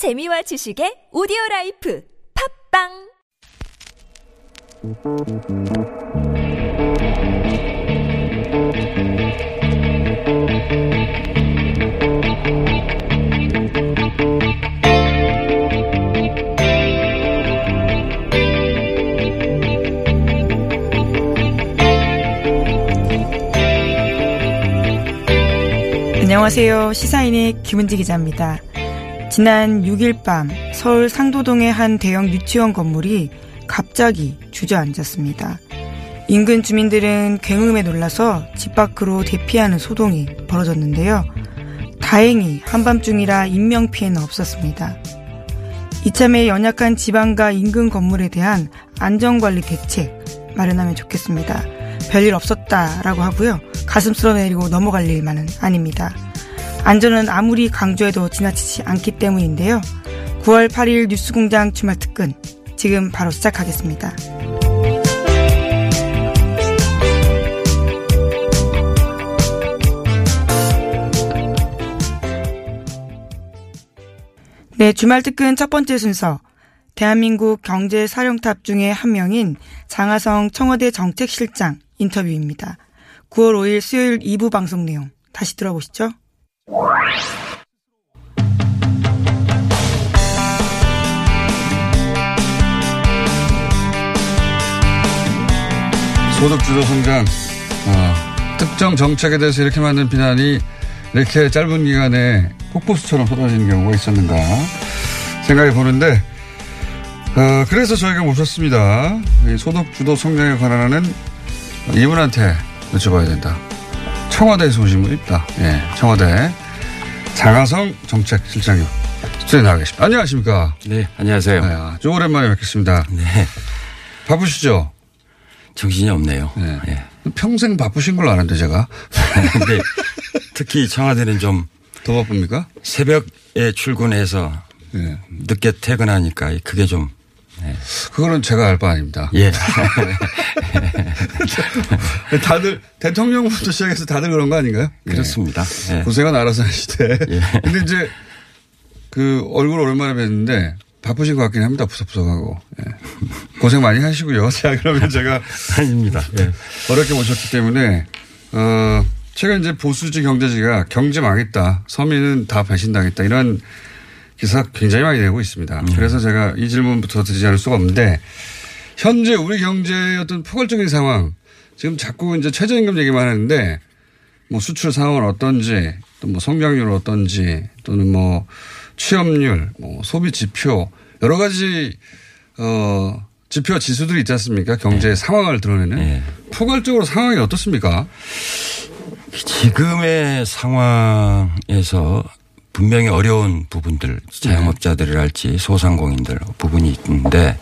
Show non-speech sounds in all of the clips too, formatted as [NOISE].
재미와 지식의 오디오 라이프 팝빵 안녕하세요. 시사인의 김은지 기자입니다. 지난 6일 밤 서울 상도동의 한 대형 유치원 건물이 갑자기 주저앉았습니다. 인근 주민들은 굉음에 놀라서 집 밖으로 대피하는 소동이 벌어졌는데요. 다행히 한밤중이라 인명피해는 없었습니다. 이참에 연약한 지방과 인근 건물에 대한 안전관리 대책 마련하면 좋겠습니다. 별일 없었다라고 하고요. 가슴 쓸어내리고 넘어갈 일만은 아닙니다. 안전은 아무리 강조해도 지나치지 않기 때문인데요. 9월 8일 뉴스공장 주말 특근 지금 바로 시작하겠습니다. 네, 주말 특근 첫 번째 순서. 대한민국 경제 사령탑 중에 한 명인 장하성 청와대 정책실장 인터뷰입니다. 9월 5일 수요일 2부 방송 내용 다시 들어보시죠. 소득주도 성장, 어, 특정 정책에 대해서 이렇게 많은 비난이 이렇게 짧은 기간에 폭포수처럼 쏟아지는 경우가 있었는가 생각해 보는데, 어, 그래서 저희가 모셨습니다. 소득주도 성장에 관한 이분한테 여쭤봐야 된다. 청와대에서 오신 분 있다. 예, 청와대 장하성 정책실장님 스튜디오에 나와 계십니다. 안녕하십니까? 네, 안녕하세요. 네, 좀 오랜만에 뵙겠습니다. 네. 바쁘시죠? 정신이 없네요. 네. 예. 평생 바쁘신 걸로 아는데 제가. 근데 [LAUGHS] 특히 청와대는 좀 더 바쁩니까? 새벽에 출근해서 예. 늦게 퇴근하니까 그게 좀 그거는 제가 알 바 아닙니다. 예. [LAUGHS] 다들 대통령부터 시작해서 다들 그런 거 아닌가요? 예. 그렇습니다. 예. 고생은 알아서 하시되. 예. 근데 이제 그 얼굴 오랜만에 뵀는데 바쁘신 것 같긴 합니다. 푸석푸석하고. 예. 고생 많이 하시고요. [LAUGHS] 자, 그러면 제가 아닙니다. 예. 어렵게 모셨기 때문에, 어, 최근 이제 보수지 경제지가 경제 망했다. 서민은 다 배신당했다. 이런 기사 굉장히 많이 내고 있습니다. 그래서 제가 이 질문부터 드리지 않을 수가 없는데, 현재 우리 경제의 어떤 포괄적인 상황, 지금 자꾸 이제 최저임금 얘기만 하는데, 뭐 수출 상황은 어떤지, 또 뭐 성장률은 어떤지, 또는 뭐 취업률, 뭐 소비 지표, 여러 가지, 어, 지표 지수들이 있지 않습니까? 경제 상황을 드러내는. 네. 포괄적으로 상황이 어떻습니까? 지금의 상황에서 분명히 어려운 부분들 자영업자들이랄지 소상공인들 부분이 있는데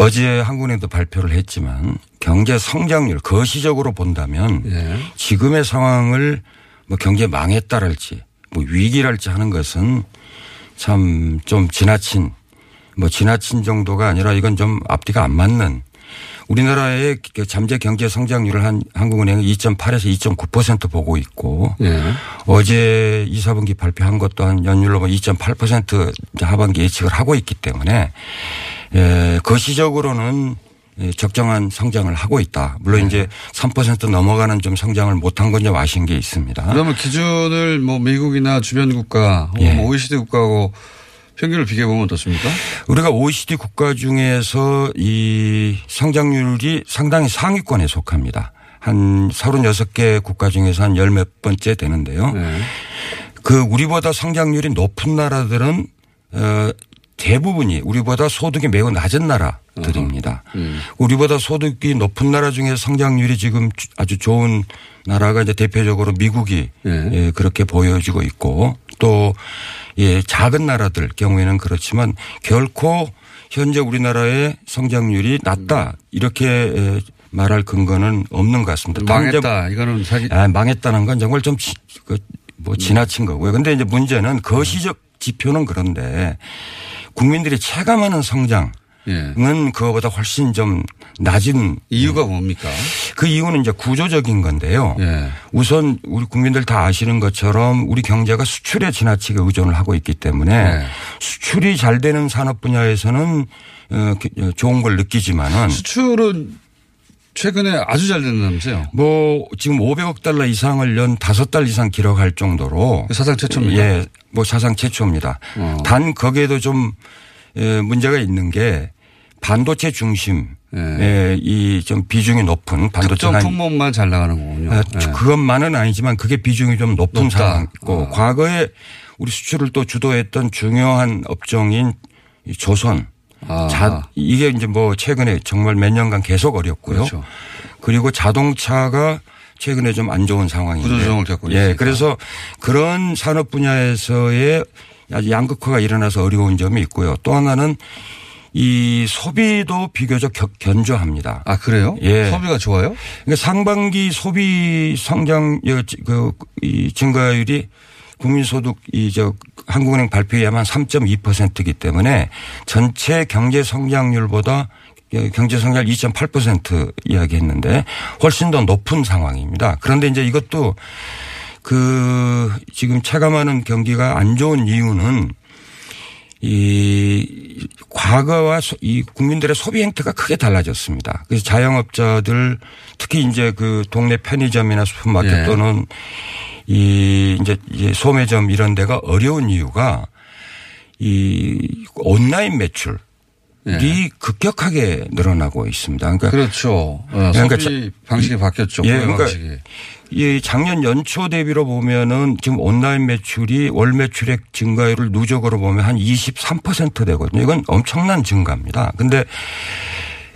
어제, 한국은행도 발표를 했지만 경제 성장률 거시적으로 본다면 예. 지금의 상황을 뭐 경제 망했다랄지 뭐 위기랄지 하는 것은 참 좀 지나친 뭐 지나친 정도가 아니라 이건 좀 앞뒤가 안 맞는 우리나라의 그 잠재 경제 성장률을 한 한국은행은 2.8에서 2.9% 보고 있고 예. 어제 2, 4분기 발표한 것도 한 연율로 뭐2.8% 이제 하반기 예측을 하고 있기 때문에 예, 거시적으로는 예, 적정한 성장을 하고 있다. 물론 이제 3% 넘어가는 좀 성장을 못한 건 좀 아쉬운 게 있습니다. 그러면 기준을 뭐 미국이나 주변 국가, 혹은 예. 뭐 OECD 국가하고 평균을 비교해 보면 어떻습니까? 우리가 OECD 국가 중에서 이 성장률이 상당히 상위권에 속합니다. 한 36개 국가 중에서 한 열 몇 번째 되는데요. 네. 그 우리보다 성장률이 높은 나라들은 어 대부분이 우리보다 소득이 매우 낮은 나라들입니다. 음. 우리보다 소득이 높은 나라 중에 성장률이 지금 주- 아주 좋은 나라가 이제 대표적으로 미국이 예. 예, 그렇게 보여지고 있고 또 예, 작은 나라들 경우에는 그렇지만 결코 현재 우리나라의 성장률이 낮다 이렇게 예, 말할 근거는 없는 것 같습니다. 망했다. 이거는 사기. 아, 망했다는 건 정말 좀, 지, 그, 뭐 지나친 거고요. 근데 이제 문제는 거시적 지표는 그런데 국민들이 체감하는 성장 예. 그거보다 훨씬 좀 낮은 이유가 뭡니까? 그 이유는 이제 구조적인 건데요. 예. 우선 우리 국민들 다 아시는 것처럼 우리 경제가 수출에 지나치게 의존을 하고 있기 때문에 네. 수출이 잘 되는 산업 분야에서는 어, 그, 좋은 걸 느끼지만은 수출은 최근에 아주 잘 됐다면서요? 뭐 지금 500억 달러 이상을 연 다섯 달 이상 기록할 정도로 사상 최초입니다. 예, 뭐 사상 최초입니다. 어. 단 거기에도 좀 에, 문제가 있는 게 반도체 중심 예. 이좀 비중이 높은 반도체 특정 한 품목만 잘 나가는 거군요. 아, 예. 그것만은 아니지만 그게 비중이 좀 높은 높다. 상황이고 어. 과거에 우리 수출을 또 주도했던 중요한 업종인 이 조선 아. 자, 이게 이제 뭐 최근에 정말 몇 년간 계속 어렵고요. 그렇죠. 그리고 자동차가 최근에 좀 안 좋은 상황인데. 구조조정을 겪고 예. 있으니까. 그래서 그런 산업 분야에서의 아주 양극화가 일어나서 어려운 점이 있고요. 또 하나는 이 소비도 비교적 겨- 견조합니다. 아 그래요? 예. 소비가 좋아요? 그러니까 상반기 소비 성장 그이 증가율이 국민소득 이저 한국은행 발표에 의하면 3.2%이기 때문에 전체 경제 성장률보다 경제 성장률 2.8% 이야기했는데 훨씬 더 높은 상황입니다. 그런데 이제 이것도 그 지금 체감하는 경기가 안 좋은 이유는 이 과거와 소- 이 국민들의 소비 행태가 크게 달라졌습니다. 그래서 자영업자들 특히 이제 그 동네 편의점이나 슈퍼마켓 예. 또는 이 이제 소매점 이런 데가 어려운 이유가 이 온라인 매출 이 예. 급격하게 늘어나고 있습니다. 그러니까 그렇죠. 어, 그러니까 방식이 바뀌었죠. 예, 그러니까 방식이. 이 작년 연초 대비로 보면은 지금 온라인 매출이 월 매출액 증가율을 누적으로 보면 한 23% 되거든요. 이건 엄청난 증가입니다. 근데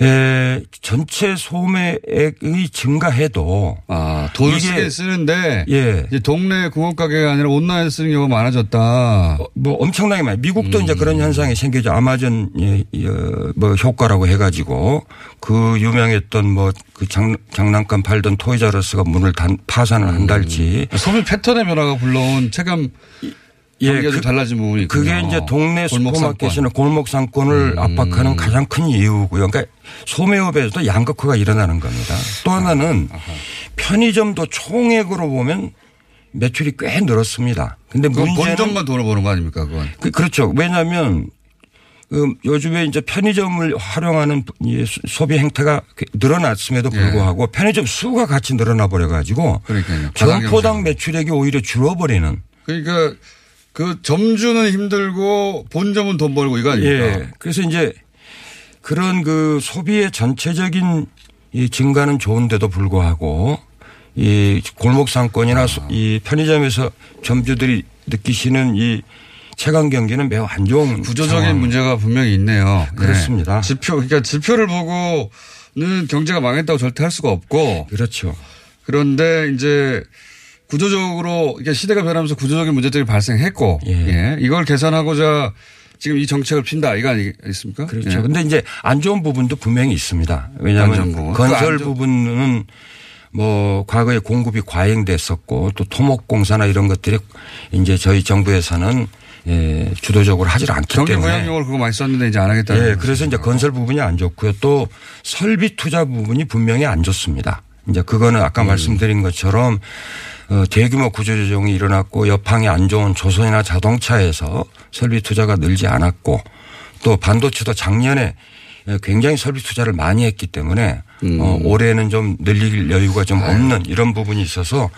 에, 전체 소매액이 증가해도 아, 돈을 쓰긴 쓰는데 예. 이제 동네 공업 가게가 아니라 온라인 쓰는 경우가 많아졌다. 어, 뭐 엄청나게 많이 미국도 이제 음. 그런 현상이 생기죠. 아마존 예, 예, 뭐 효과라고 해 가지고 그 유명했던 뭐그 장난감 팔던 토이자러스가 문을 단, 파산을 음. 한달지 소비 패턴의 변화가 불러온 체감 경기가 좀 달라진 부분이 있군요. 예, 그게 이제 동네 슈퍼마켓이나. 골목 상권을 압박하는 가장 큰 이유고요. 그러니까 소매업에서도 양극화가 일어나는 겁니다. 또 하나는 편의점도 총액으로 보면 매출이 꽤 늘었습니다. 근데 문제는 본점만 돈을 버는 거 아닙니까 그건. 그, 그렇죠. 왜냐하면 그 요즘에 이제 편의점을 활용하는 소- 소비 행태가 늘어났음에도 불구하고 편의점 수가 같이 늘어나 버려 가지고 예. 그러니까요. 점포당 바닥이 매출액이 오히려 줄어버리는 그러니까 그 점주는 힘들고 본점은 돈 벌고 이거 아닙니까? 예. 그래서 이제 그런 그 소비의 전체적인 이 증가는 좋은데도 불구하고 이 골목 상권이나 소- 이 편의점에서 점주들이 느끼시는 이 체감 경기는 매우 안 좋은 구조적인 상황. 문제가 분명히 있네요. 예. 그렇습니다. 지표 그러니까 지표를 보고는 경제가 망했다고 절대 할 수가 없고 그렇죠. 그런데 이제 구조적으로 이게 시대가 변하면서 구조적인 문제들이 발생했고 예. 예. 이걸 개선하고자 지금 이 정책을 핀다 이거 아니겠습니까? 그렇죠. 예. 근데 이제 안 좋은 부분도 분명히 있습니다. 왜냐하면 부분. 건설 부분은 뭐 과거에 공급이 과잉됐었고 또 토목공사나 이런 것들이 이제 저희 정부에서는 예, 주도적으로 하질 않기 경기 때문에 부양용으로 그거 많이 썼는데 이제 안 하겠다는. 예. 그래서 이제 건설 부분이 안 좋고요. 또 설비 투자 부분이 분명히 안 좋습니다. 이제 그거는 음. 아까 말씀드린 것처럼 어, 대규모 구조조정이 일어났고 여팡이 안 좋은 조선이나 자동차에서 설비 투자가 늘지 않았고 또 반도체도 작년에 굉장히 설비 투자를 많이 했기 때문에 음. 어, 올해는 좀 늘릴 여유가 좀 없는 이런 부분이 있어서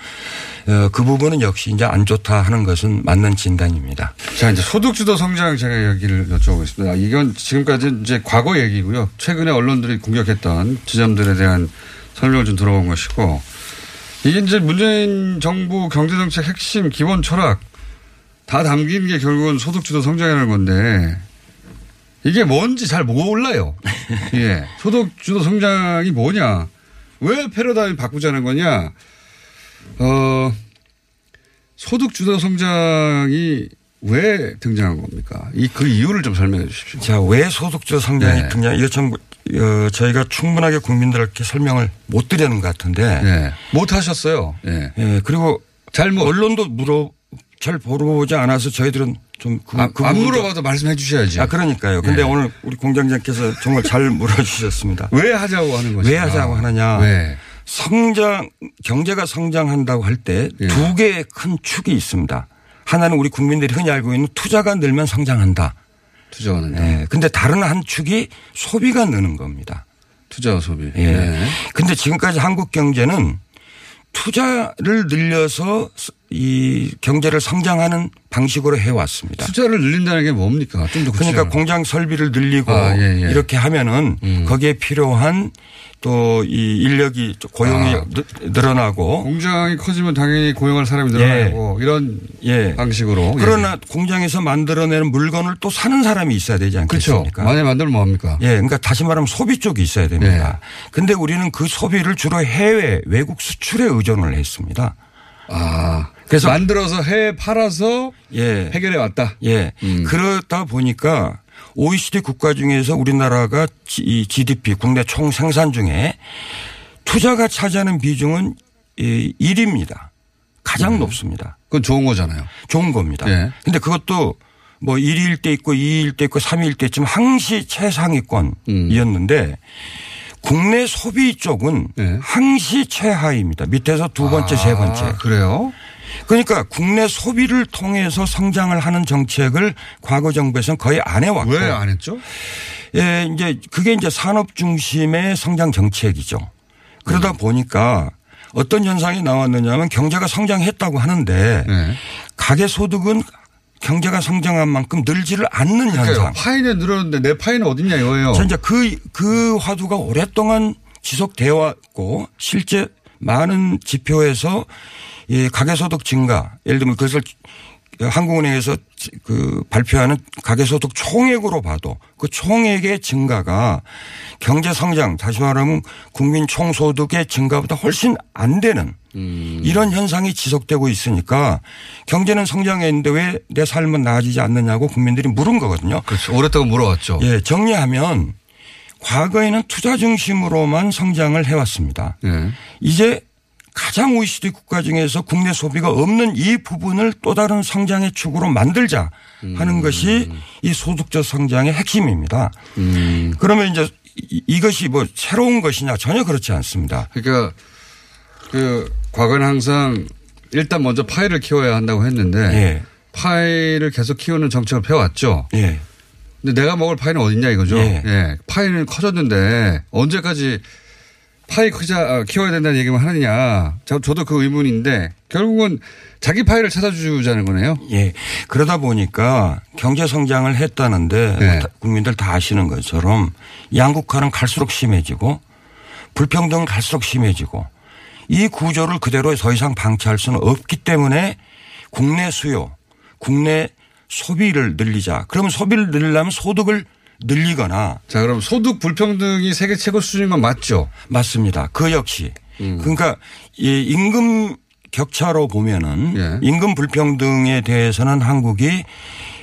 어, 그 부분은 역시 이제 안 좋다 하는 것은 맞는 진단입니다. 자, 이제 소득주도 성장 제가 얘기를 여쭤보겠습니다. 아, 이건 지금까지 이제 과거 얘기고요. 최근에 언론들이 공격했던 지점들에 대한 설명을 좀 들어본 것이고 이게 이제 문재인 정부 경제정책 핵심 기본 철학 다 담긴 게 결국은 소득주도 성장이라는 건데 이게 뭔지 잘 몰라요. [LAUGHS] 예. 소득주도 성장이 뭐냐. 왜 패러다임 바꾸자는 거냐. 어, 소득주도 성장이 왜 등장한 겁니까? 이 그 이유를 좀 설명해 주십시오. 자, 왜 소득주도 성장이 네. 등장? 이거 참 어, 저희가 충분하게 국민들께 설명을 못 드리는 것 같은데. 예. 못 하셨어요. 예. 예, 그리고 잘못. 언론도 물어 잘 보러오지 않아서 저희들은 좀 그, 아, 그 물어봐도 말씀해 주셔야지. 아 그러니까요. 근데 예. 오늘 우리 공장장께서 정말 잘 물어주셨습니다. 왜 하자고 하는 것이냐. 왜 하자고 하느냐. 왜? 성장 경제가 성장한다고 할때 예. 두 개의 큰 축이 있습니다. 하나는 우리 국민들이 흔히 알고 있는 투자가 늘면 성장한다. 투자하는 예. 근데 다른 한 축이 소비가 느는 겁니다. 투자와 소비. 예. 네. 근데 지금까지 한국 경제는 투자를 늘려서 이 경제를 성장하는 방식으로 해왔습니다. 투자를 늘린다는 게 뭡니까? 좀 더 그러니까. 공장 설비를 늘리고 아, 예, 예. 이렇게 하면은 음. 거기에 필요한 또 이 인력이 고용이 아. 늘- 늘어나고 공장이 커지면 당연히 고용할 사람이 늘어나고 이런 예. 방식으로. 그러나 공장에서 만들어내는 물건을 또 사는 사람이 있어야 되지 그렇죠. 않겠습니까? 만약에 만들면 뭐합니까? 예, 그러니까 다시 말하면 소비 쪽이 있어야 됩니다. 네. 근데 우리는 그 소비를 주로 해외 외국 수출에 의존을 했습니다. 아. 그래서- 만들어서 해외 팔아서 예. 해결해 왔다. 예. 음. 그러다 보니까 OECD 국가 중에서 우리나라가 지- 이 GDP 국내 총 생산 중에 투자가 차지하는 비중은 이 1위입니다. 가장 높습니다. 그건 좋은 거잖아요. 좋은 겁니다. 음. 예. 근데 그것도 뭐 1위일 때 있고 2위일 때 있고 3위일 때쯤 항시 최상위권이었는데 국내 소비 쪽은 예. 항시 최하위입니다. 밑에서 두 번째, 세 번째. 아, 그래요? 그러니까 국내 소비를 통해서 성장을 하는 정책을 과거 정부에서는 거의 안 해왔고. 왜 안 했죠? 예, 이제 그게 이제 산업 중심의 성장 정책이죠. 그러다 음. 보니까 어떤 현상이 나왔느냐면 경제가 성장했다고 하는데 네. 가계 소득은 경제가 성장한 만큼 늘지를 않는. 현상. 파이는 늘었는데 내 파이는 어딨냐 이거예요. 자, 이제 그, 그 화두가 오랫동안 지속되어 왔고 실제 많은 지표에서 이 가계소득 증가 예를 들면 그것을 한국은행에서 그 발표하는 가계소득 총액으로 봐도 그 총액의 증가가 경제 성장 다시 말하면 국민 총소득의 증가보다 훨씬 안 되는 이런 현상이 지속되고 있으니까 경제는 성장했는데 왜 내 삶은 나아지지 않느냐고 국민들이 물은 거거든요. 그렇죠. 오랫동안 물어왔죠. 예, 정리하면 과거에는 투자 중심으로만 성장을 해왔습니다. 예. 이제 가장 OECD 국가 중에서 국내 소비가 없는 이 부분을 또 다른 성장의 축으로 만들자 하는 것이 이 소득적 성장의 핵심입니다. 음. 그러면 이제 이- 이것이 뭐 새로운 것이냐 전혀 그렇지 않습니다. 그러니까 그 과거는 항상 일단 먼저 파이를 키워야 한다고 했는데 예. 파이를 계속 키우는 정책을 펴왔죠. 예. 근데 내가 먹을 파이는 어딨냐 이거죠. 예. 예. 파이는 커졌는데 언제까지 파이 크자 아, 키워야 된다는 얘기만 하느냐. 저- 저도 그 의문인데 결국은 자기 파이를 찾아주자는 거네요. 예. 그러다 보니까 경제 성장을 했다는데 네. 다- 국민들 다 아시는 것처럼 양극화는 갈수록 심해지고 불평등은 갈수록 심해지고 이 구조를 그대로 더 이상 방치할 수는 없기 때문에 국내 수요, 국내 소비를 늘리자. 그러면 소비를 늘리려면 소득을 늘리거나 자 그럼 소득 불평등이 세계 최고 수준인 건 맞죠? 맞습니다. 그 역시. 그러니까 이 임금 격차로 보면은 예. 임금 불평등에 대해서는 한국이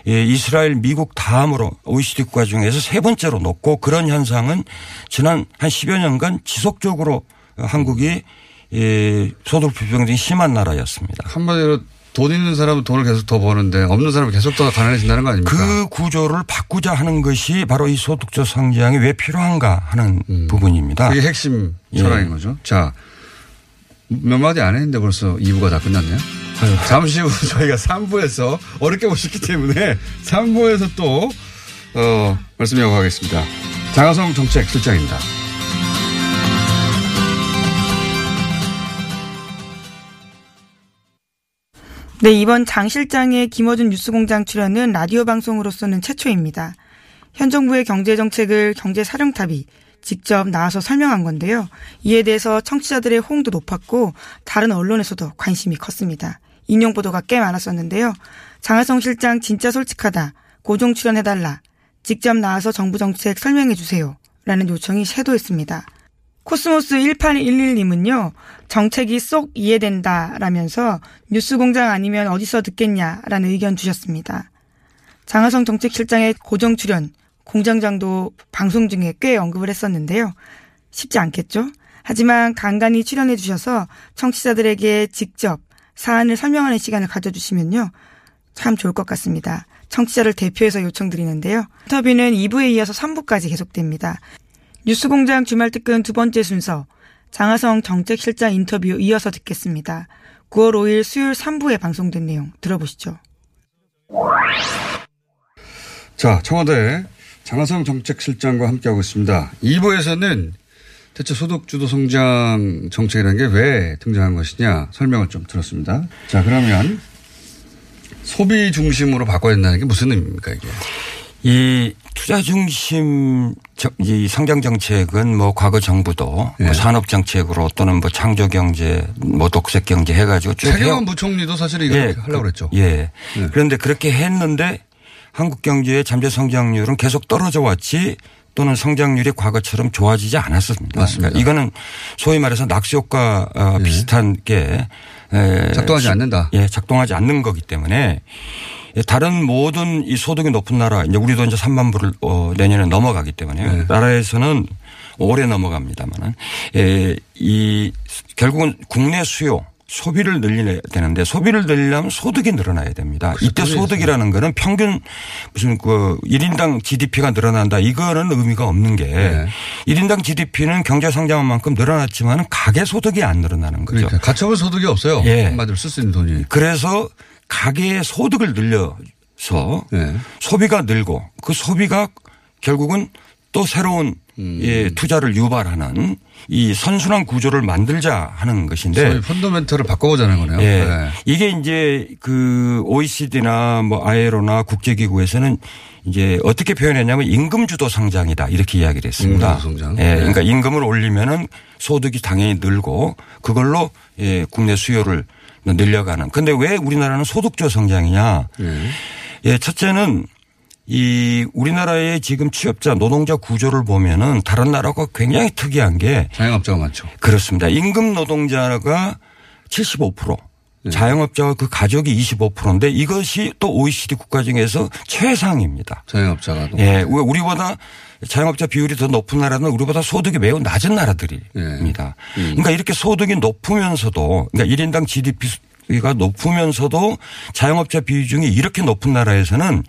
예, 이스라엘, 미국 다음으로 OECD 국가 중에서 세 번째로 높고 그런 현상은 지난 한 10여 년간 지속적으로 한국이 예, 소득 불평등이 심한 나라였습니다. 한마디로 돈 있는 사람은 돈을 계속 더 버는데 없는 사람은 계속 더 가난해진다는 거 아닙니까? 그 구조를 바꾸자 하는 것이 바로 이 소득적 성장이 왜 필요한가 하는 부분입니다. 그게 핵심 예. 철학인 거죠. 자, 몇 마디 안 했는데 벌써 2부가 다 끝났네요. 잠시 후 저희가 3부에서 어렵게 보셨기 때문에 3부에서 또, 어, 말씀 이어가겠습니다. 장하성 정책 실장입니다. 네, 이번 장 실장의 김어준 뉴스공장 출연은 라디오 방송으로서는 최초입니다. 현 정부의 경제 정책을 경제 사령탑이 직접 나와서 설명한 건데요. 이에 대해서 청취자들의 호응도 높았고 다른 언론에서도 관심이 컸습니다. 인용 보도가 꽤 많았었는데요. 장하성 실장 진짜 솔직하다. 고정 출연해달라. 직접 나와서 정부 정책 설명해 주세요. 라는 요청이 쇄도했습니다. 코스모스 1811님은요, 정책이 쏙 이해된다 라면서 뉴스 공장 아니면 어디서 듣겠냐 라는 의견 주셨습니다. 장하성 정책실장의 고정 출연, 공장장도 방송 중에 꽤 언급을 했었는데요. 쉽지 않겠죠? 하지만 간간히 출연해 주셔서 청취자들에게 직접 사안을 설명하는 시간을 가져주시면요. 참 좋을 것 같습니다. 청취자를 대표해서 요청드리는데요. 인터뷰는 2부에 이어서 3부까지 계속됩니다. 뉴스공장 주말 특근 두 번째 순서 장하성 정책실장 인터뷰 이어서 듣겠습니다. 9월 5일 수요일 3부에 방송된 내용 들어보시죠. 자, 청와대 장하성 정책실장과 함께하고 있습니다. 2부에서는 대체 소득주도 성장 정책이라는 게 왜 등장한 것이냐 설명을 좀 들었습니다. 자, 그러면 소비 중심으로 바꿔야 된다는 게 무슨 의미입니까, 이게? 이 투자 중심 이 성장 정책은 뭐 과거 정부도 예. 뭐 산업 정책으로 또는 뭐 창조 경제 뭐 독색 경제 해가지고 쭉 최경환. 부총리도 사실 이거 예, 하려고 그랬죠. 예. 예. 그런데 그렇게 했는데 한국 경제의 잠재 성장률은 계속 떨어져 왔지 또는 성장률이 과거처럼 좋아지지 않았습니다. 맞습니다. 그러니까 이거는 소위 말해서 낙수 효과 어, 비슷한 게 에, 작동하지 않는다. 예, 작동하지 않는 거기 때문에 다른 모든 이 소득이 높은 나라 이제 우리도 이제 3만 불을 어, 내년에 넘어가기 때문에 네. 나라에서는 올해 넘어갑니다만은 에, 이 결국은 국내 수요 소비를 늘려야 되는데 소비를 늘리려면 소득이 늘어나야 됩니다. 이때 그렇죠. 소득이라는 거는 평균 무슨 그 1인당 GDP가 늘어난다 이거는 의미가 없는 게 네. 1인당 GDP는 경제 성장한 만큼 늘어났지만 가계 소득이 안 늘어나는 거죠. 그러니까 가처분 소득이 없어요. 예. 한마디로 쓸 수 있는 돈이. 그래서 가계의 소득을 늘려서 네. 소비가 늘고 그 소비가 결국은 또 새로운 음. 예, 투자를 유발하는 이 선순환 구조를 만들자 하는 것인데 소위 펀더멘털을 바꿔보자는 거네요. 예. 네. 이게 이제 그 OECD나 뭐 ILO나 국제기구에서는 이제 어떻게 표현했냐면 임금 주도 성장이다 이렇게 이야기를 했습니다. 임금. 예. 네. 그러니까 임금을 올리면은 소득이 당연히 늘고 그걸로 예, 국내 수요를 늘려가는. 근데 왜 우리나라는 소득주 성장이냐? 예. 예, 첫째는 이 우리나라의 지금 취업자 노동자 구조를 보면은 다른 나라가 굉장히 특이한 게 자영업자가 많죠. 그렇습니다. 임금 노동자가 75%. 자영업자와 그 가족이 25%인데 이것이 또 OECD 국가 중에서 최상입니다. 자영업자가. 또. 예, 왜 우리보다 자영업자 비율이 더 높은 나라는 우리보다 소득이 매우 낮은 나라들입니다. 그러니까 이렇게 소득이 높으면서도 그러니까 1인당 GDP가 높으면서도 자영업자 비중이 이렇게 높은 나라에서는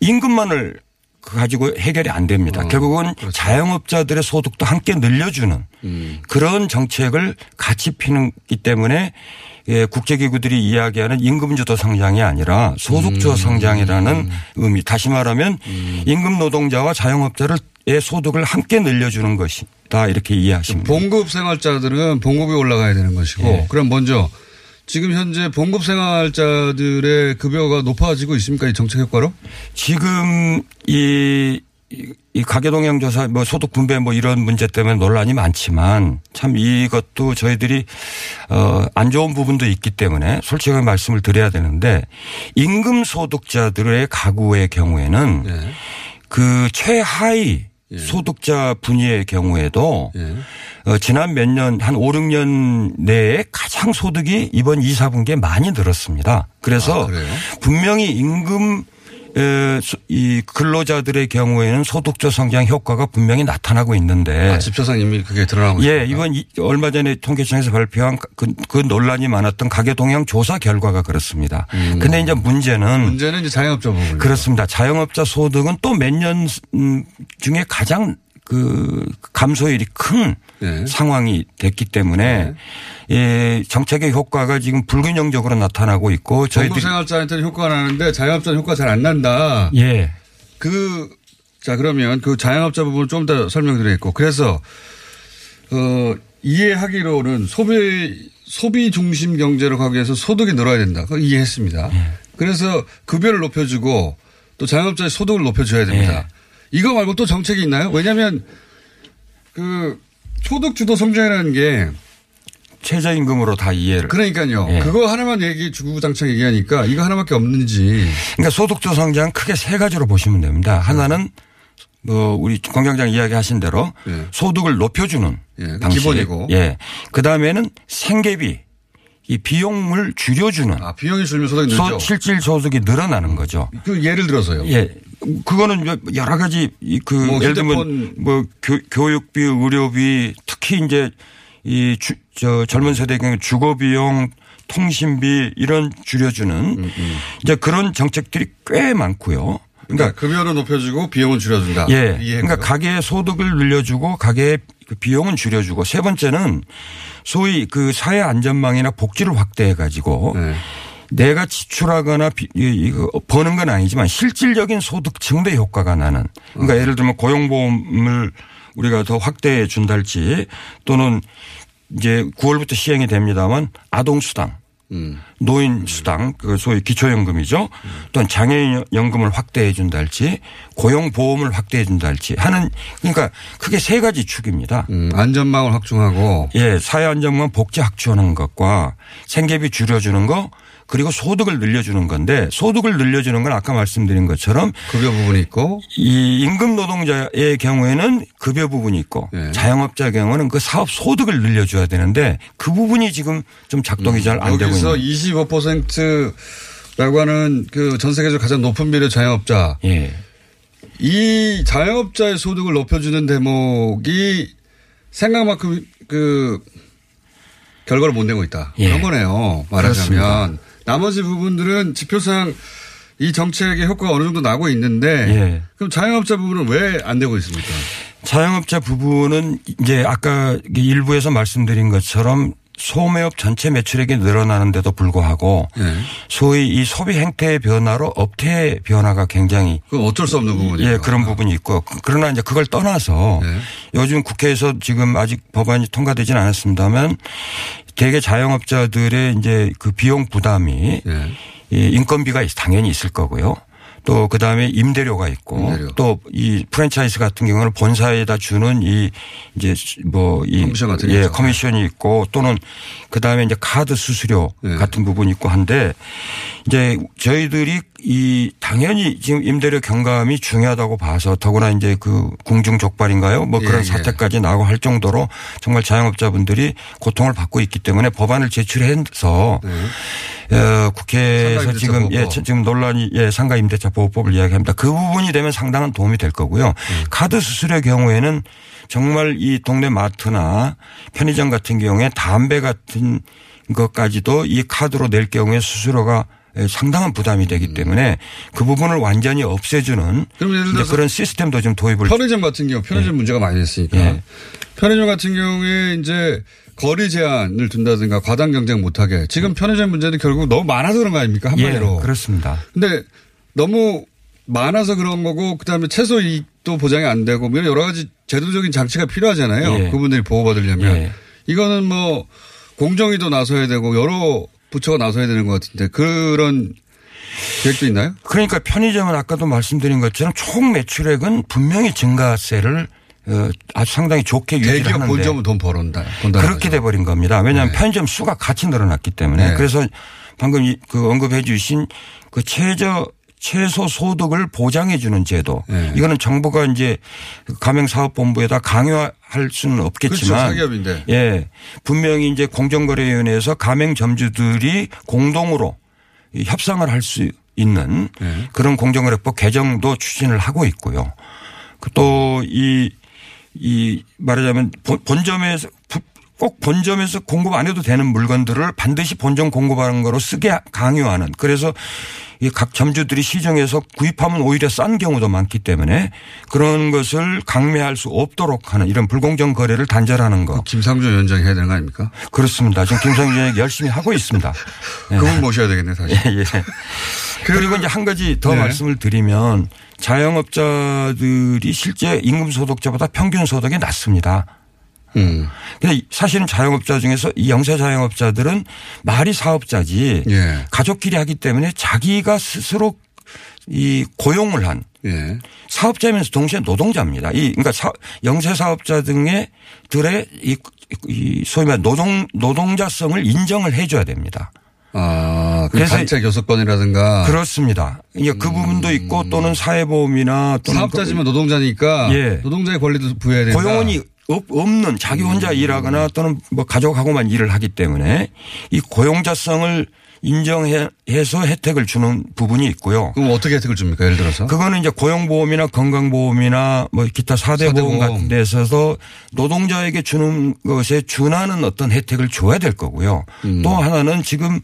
임금만을 가지고 해결이 안 됩니다. 결국은 자영업자들의 소득도 함께 늘려주는 그런 정책을 같이 피는기 때문에 예, 국제기구들이 이야기하는 임금주도 성장이 아니라 소득주도 성장이라는 의미. 다시 말하면 임금 노동자와 자영업자를 의 소득을 함께 늘려주는 것이다 이렇게 이해하시면 됩니다. 봉급 생활자들은 봉급이 올라가야 되는 것이고 예. 그럼 먼저 지금 현재 봉급 생활자들의 급여가 높아지고 있습니까? 이 정책 효과로? 지금 이, 이- 이 가계동향 조사 뭐 소득 분배 뭐 이런 문제 때문에 논란이 많지만 참 이것도 저희들이 어안 좋은 부분도 있기 때문에 솔직하게 말씀을 드려야 되는데 임금 소득자들의 가구의 경우에는 예. 그 최하위 소득자 분위의 경우에도 예. 어, 지난 몇 년, 한 5, 6년 내에 가장 소득이 이번 2, 4분기에 많이 늘었습니다. 그래서 아? 분명히 임금 이 근로자들의 경우에는 소득조 성장 효과가 분명히 나타나고 있는데 아, 집사상 이미 그게 드러나고 예, 있습니다. 이번 이- 얼마 전에 통계청에서 발표한 그, 그 논란이 많았던 가계 동향 조사 결과가 그렇습니다. 근데 이제 문제는 음. 문제는 이제 자영업자 부분. 그렇습니다. 자영업자 소득은 또 몇 년 중에 가장 그 감소율이 큰 예. 상황이 됐기 때문에 예, 정책의 효과가 지금 불균형적으로 나타나고 있고 봉급 저희들이 생활자한테는 효과가 나는데 자영업자는 효과 잘 안 난다. 예. 그, 자, 그러면 그 자영업자 부분을 좀 더 설명드리겠고. 그래서, 어, 이해하기로는 소비, 소비 중심 경제로 가기 위해서 소득이 늘어야 된다. 그거 이해했습니다. 그래서 급여를 높여주고 또 자영업자의 소득을 높여줘야 됩니다. 이거 말고 또 정책이 있나요? 왜냐하면 그 소득 주도 성장이라는 게 최저임금으로 다 이해를. 그러니까요. 예. 그거 하나만 얘기 주구장창 얘기하니까 이거 하나밖에 없는지. 그러니까 소득조 성장 크게 세 가지로 보시면 됩니다. 하나는 뭐 우리 공장장 이야기하신 대로 예. 소득을 높여주는 예, 그 방식. 기본이고. 예. 그 다음에는 생계비 이 비용을 줄여주는 아, 비용이 줄면 소득이 늘죠. 소, 실질 소득이 늘어나는 거죠. 그 예를 들어서요. 예. 그거는 여러 가지 이그뭐 예를 들면. 뭐 교, 육비 의료비 특히 이제 이 주, 저 젊은 세대 경우 주거 비용 통신비 이런 줄여주는 음, 이제 그런 정책들이 꽤 많고요. 그러니까 그러니까 급여를 높여주고 비용은 줄여준다. 예. 그러니까 가계의 소득을 늘려주고 가계의 그 비용은 줄여주고 세 번째는 소위 그 사회 안전망이나 복지를 확대해 가지고 네. 내가 지출하거나 비- 이- 이거 버는 건 아니지만 실질적인 소득 증대 효과가 나는 그러니까 예를 들면 고용보험을 우리가 더 확대해 준달지 또는 이제 9월부터 시행이 됩니다만 아동수당 음. 노인 수당, 그 소위 기초연금이죠. 또는 장애인 연금을 확대해 준달지 고용보험을 확대해 준달지 하는 그러니까 크게 세 가지 축입니다. 음, 안전망을 확충하고 예, 사회 안전망 복지 확충하는 것과 생계비 줄여주는 거 그리고 소득을 늘려주는 건데 소득을 늘려주는 건 아까 말씀드린 것처럼 급여 부분이 있고 이 임금 노동자의 경우에는 급여 부분이 있고 예. 자영업자 경우는 그 사업 소득을 늘려줘야 되는데 그 부분이 지금 좀 작동이 잘안 되고 여기서 있는. 25%라고 하는 그 전 세계적으로 가장 높은 비율의 자영업자 예. 이 자영업자의 소득을 높여주는 대목이 생각만큼 그 결과를 못 내고 있다. 예. 그런 거네요. 말하자면 그렇습니다. 나머지 부분들은 지표상 이 정책의 효과가 어느 정도 나고 있는데 예. 그럼 자영업자 부분은 왜 안 되고 있습니까? 자영업자 부분은 이제 아까 일부에서 말씀드린 것처럼 소매업 전체 매출액이 늘어나는데도 불구하고 예. 소위 이 소비 행태의 변화로 업태의 변화가 굉장히 그건 어쩔 수 없는 부분이에요. 예, 그런 부분이 있고 그러나 이제 그걸 떠나서 네. 요즘 국회에서 지금 아직 법안이 통과되진 않았습니다만 대개 자영업자들의 이제 그 비용 부담이 예. 이 인건비가 당연히 있을 거고요. 또 그다음에 임대료가 있고 임대료. 또이 프랜차이즈 같은 경우는 본사에다 주는 이 이제 뭐이 커미션 같은 게 예. 커미션이 있고 또는 그다음에 이제 카드 수수료 네. 같은 부분이 있고 한데 이제 저희들이 이 당연히 지금 임대료 경감이 중요하다고 봐서 더구나 이제 그 궁중 족발인가요? 뭐 예, 그런 예. 사태까지 나고 할 정도로 정말 자영업자분들이 고통을 받고 있기 때문에 법안을 제출해서 어, 국회에서 지금 예, 보호법. 지금 논란이 예, 상가 임대차 보호법을 이야기합니다. 그 부분이 되면 상당한 도움이 될 거고요. 음. 카드 수수료의 경우에는 정말 이 동네 마트나 편의점 같은 경우에 담배 같은 것까지도 이 카드로 낼 경우에 수수료가 예, 상당한 부담이 되기 때문에 그 부분을 완전히 없애주는 음. 그런 시스템도 좀 도입을 편의점 같은 경우 편의점 문제가 많이 됐으니까 예. 편의점 같은 경우에 이제 거리 제한을 둔다든가 과당 경쟁 못하게 지금 편의점 문제도 결국 너무 많아서 그런 거 아닙니까 예, 한마디로. 그렇습니다. 근데 너무 많아서 그런 거고 그다음에 최소 이익도 보장이 안 되고 뭐 여러 가지 제도적인 장치가 필요하잖아요. 예. 그분들이 보호받으려면 예. 이거는 뭐 공정위도 나서야 되고 여러 부처가 나서야 되는 것 같은데 그런 계획도 있나요? 그러니까 편의점은 아까도 말씀드린 것처럼 총 매출액은 분명히 증가세를 어, 아주 상당히 좋게 유지를 대기업 하는데 본점은 돈 벌었다. 번다. 그렇게 돼버린 겁니다. 왜냐하면 네. 편의점 수가 같이 늘어났기 때문에 네. 그래서 방금 이- 그 언급해 주신 그 최저 최소 소득을 보장해 주는 제도 네. 이거는 정부가 이제 가맹사업본부에다 강요할 수는 그렇죠. 없겠지만 사기업인데. 예 분명히 이제 공정거래위원회에서 가맹 점주들이 공동으로 이 협상을 할 수 있는 네. 그런 공정거래법 개정도 추진을 하고 있고요. 그또이이 말하자면 본- 본점에서 부- 꼭 본점에서 공급 안 해도 되는 물건들을 반드시 본점 공급하는 거로 쓰게 강요하는 그래서 이각 점주들이 시중에서 구입하면 오히려 싼 경우도 많기 때문에 그런 것을 강매할 수 없도록 하는 이런 불공정 거래를 단절하는 거 김상조 위원장이 해야 되는 거 아닙니까? 그렇습니다. 지금 김성준이 열심히 하고 있습니다. 예. [LAUGHS] 그분 모셔야 되겠네 사실. 예, 예. 그리고 이제 한 가지 더 네. 말씀을 드리면 자영업자들이 실제 임금 소득자보다 평균 소득이 낮습니다. 음. 근데 사실은 자영업자 중에서 이 영세 자영업자들은 말이 사업자지 예. 가족끼리 하기 때문에 자기가 스스로 이 고용을 한 예. 사업자면서 동시에 노동자입니다. 이 그러니까 사, 영세 사업자 등의 들의 이, 이 소위 말 노동 노동자성을 인정을 해줘야 됩니다. 아, 그 그래서 단체 교섭권이라든가 그렇습니다. 이게 그 부분도 있고 또는 사회보험이나 또는 음. 사업자지만 노동자니까 예. 노동자의 권리도 부여해야 된다. 고용원이 없- 없는 자기 혼자 일하거나 또는 뭐 가족하고만 일을 하기 때문에 이 고용자성을 인정해서 혜택을 주는 부분이 있고요. 그럼 어떻게 혜택을 줍니까? 예를 들어서. 그거는 이제 고용보험이나 건강보험이나 뭐 기타 사대 보험 사대보험. 같은 데 있어서 노동자에게 주는 것에 준하는 어떤 혜택을 줘야 될 거고요. 음. 또 하나는 지금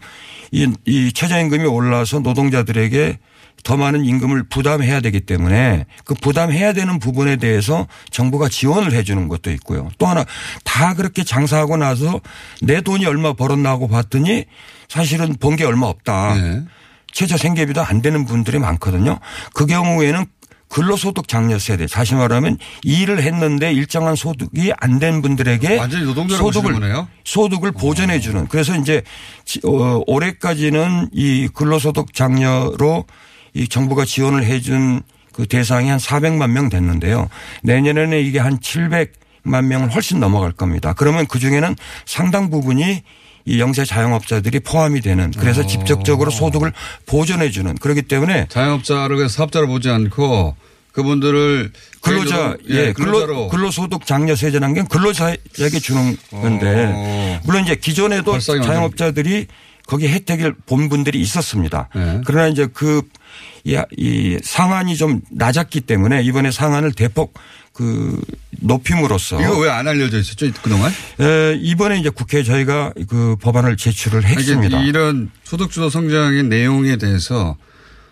이, 이 최저임금이 올라서 노동자들에게 더 많은 임금을 부담해야 되기 때문에 그 부담해야 되는 부분에 대해서 정부가 지원을 해 주는 것도 있고요. 또 하나 다 그렇게 장사하고 나서 내 돈이 얼마 벌었나 하고 봤더니 사실은 본 게 얼마 없다. 네. 최저 생계비도 안 되는 분들이 많거든요. 그 경우에는 근로소득 장려 세대, 다시 말하면 일을 했는데 일정한 소득이 안 된 분들에게 소득을? 소득을 보전해 주는. 그래서 이제 지- 어, 올해까지는 이 근로소득 장려로 이 정부가 지원을 해준 그 대상이 한 400만 명 됐는데요. 내년에는 이게 한 700만 명을 훨씬 넘어갈 겁니다. 그러면 그 중에는 상당 부분이 이 영세 자영업자들이 포함이 되는 그래서 어. 직접적으로 소득을 보전해 주는 그렇기 때문에 자영업자를 그냥 사업자로 보지 않고 그분들을 근로자, 예, 근로자로 근로, 근로소득 장려 세제라는 게 근로자에게 주는 건데 어. 물론 이제 기존에도 자영업자들이 거기 혜택을 본 분들이 있었습니다. 네. 그러나 이제 그, 이, 이 상한이 좀 낮았기 때문에 이번에 상한을 대폭 그 높임으로써 이거 왜 안 알려져 있었죠 그동안? 에, 이번에 이제 국회에 저희가 그 법안을 제출을 했습니다. 이런 소득주도 성장의 내용에 대해서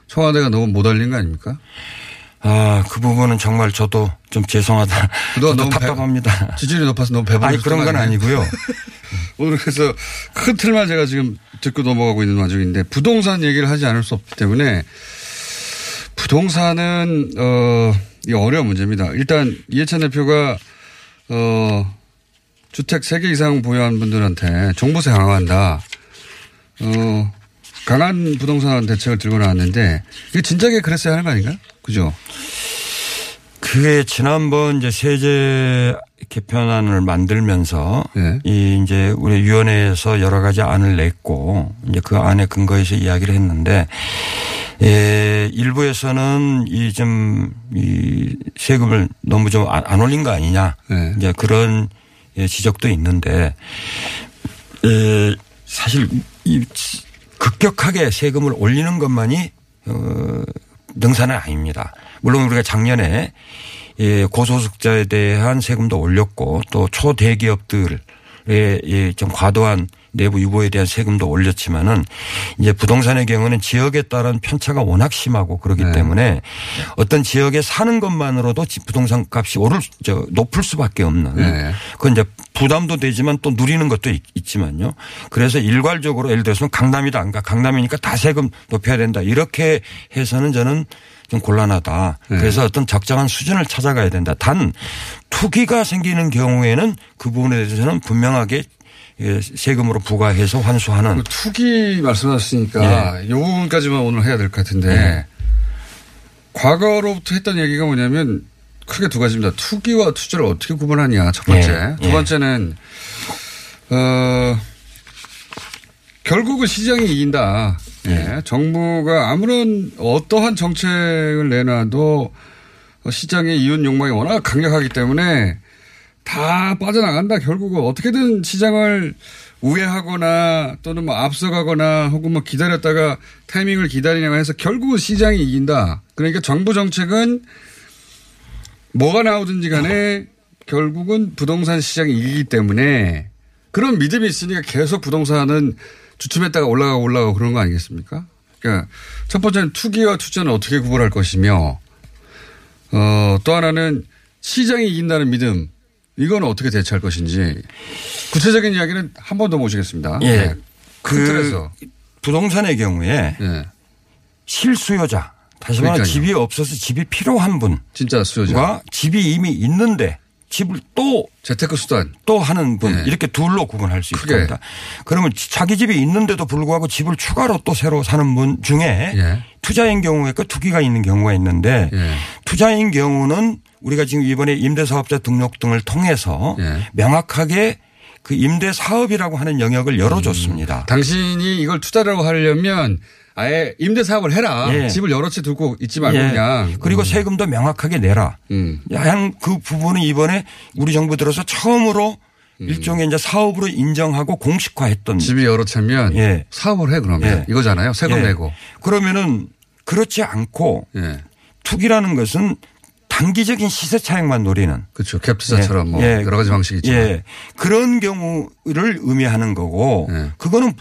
청와대가 너무 못 알린 거 아닙니까? 아, 그 부분은 정말 저도 좀 죄송하다. 저도 너무 배- 답답합니다. 지지율이 높아서 너무 배부르 아니, 그런 건 아니고요. [LAUGHS] 오늘 그래서 큰 틀만 제가 지금 듣고 넘어가고 있는 와중인데 부동산 얘기를 하지 않을 수 없기 때문에 부동산은 어, 이 어려운 문제입니다. 일단 이해찬 대표가 어, 주택 3개 이상 보유한 분들한테 종부세 강화한다. 어, 강한 부동산 대책을 들고 나왔는데 이게 진작에 그랬어야 하는 거 아닌가요? 그죠? 그게 지난번 이제 세제 개편안을 만들면서 네. 이 이제 우리 위원회에서 여러 가지 안을 냈고 이제 그 안에 근거해서 이야기를 했는데 예, 일부에서는 이 좀 이 세금을 너무 좀 안 올린 거 아니냐 네. 이제 그런 예, 지적도 있는데 에, 사실 이 급격하게 세금을 올리는 것만이 어, 능사는 아닙니다. 물론 우리가 작년에 예, 고소득자에 대한 세금도 올렸고 또 초대기업들의 예, 좀 과도한 내부 유보에 대한 세금도 올렸지만은 이제 부동산의 경우는 지역에 따른 편차가 워낙 심하고 그렇기 네. 때문에 어떤 지역에 사는 것만으로도 집 부동산 값이 오를 저 높을 수밖에 없는 네. 그건 이제 부담도 되지만 또 누리는 것도 있, 지만요 그래서 일괄적으로 예를 들어서 강남이다. 그러니까 강남이니까 다 세금 높여야 된다. 이렇게 해서는 저는 좀 곤란하다. 네. 그래서 어떤 적정한 수준을 찾아가야 된다. 단 투기가 생기는 경우에는 그 부분에 대해서는 분명하게 예, 세금으로 부과해서 환수하는 그 투기 말씀하셨으니까 이 부분까지만 오늘 해야 될 것 같은데 네. 과거로부터 했던 얘기가 뭐냐면 크게 두 가지입니다. 투기와 투자를 어떻게 구분하냐 첫 번째. 예. 두 예. 번째는 어 결국은 시장이 이긴다. 예. 정부가 아무런 어떠한 정책을 내놔도 시장의 이윤 욕망이 워낙 강력하기 때문에 다 빠져나간다. 결국은 어떻게든 시장을 우회하거나 또는 뭐 앞서가거나 혹은 뭐 기다렸다가 타이밍을 기다리냐고 해서 결국은 시장이 이긴다. 그러니까 정부 정책은 뭐가 나오든지 간에 결국은 부동산 시장이 이기기 때문에 그런 믿음이 있으니까 계속 부동산은 주춤했다가 올라가고 올라가고 그런 거 아니겠습니까? 그러니까 첫 번째는 투기와 투자는 어떻게 구분할 것이며 어, 또 하나는 시장이 이긴다는 믿음 이건 어떻게 대처할 것인지 구체적인 이야기는 한 번 더 모시겠습니다. 예. 네. 큰그 틀에서. 부동산의 경우에 예. 실수요자 다시 그러니까요. 집이 없어서 집이 필요한 분과 진짜 수요자. 집이 이미 있는데 집을 또 재테크 수단. 또 하는 분 네. 이렇게 둘로 구분할 수 크게. 있습니다. 그러면 자기 집이 있는데도 불구하고 집을 추가로 또 새로 사는 분 중에 예. 투자인 경우에 그 투기가 있는 경우가 있는데 예. 투자인 경우는 우리가 지금 이번에 임대사업자 등록 등을 통해서 예. 명확하게 그 임대 사업이라고 하는 영역을 열어줬습니다. 당신이 이걸 투자라고 하려면 아예 임대 사업을 해라. 예. 집을 여러 채 두고 있지 말고 예. 그냥. 그리고 음. 세금도 명확하게 내라. 음. 양그 부분은 이번에 우리 정부 들어서 처음으로 일종의 이제 사업으로 인정하고 공식화했던 집이 여러 채면 예. 사업을 해 그러면 예. 이거잖아요. 세금 예. 내고. 그러면은 그렇지 않고 예. 투기라는 것은 단기적인 시세 차익만 노리는 그렇죠. 갭 투자처럼 예. 뭐 예. 여러 가지 방식이. 예. 그런 경우를 의미하는 거고 예. 그거는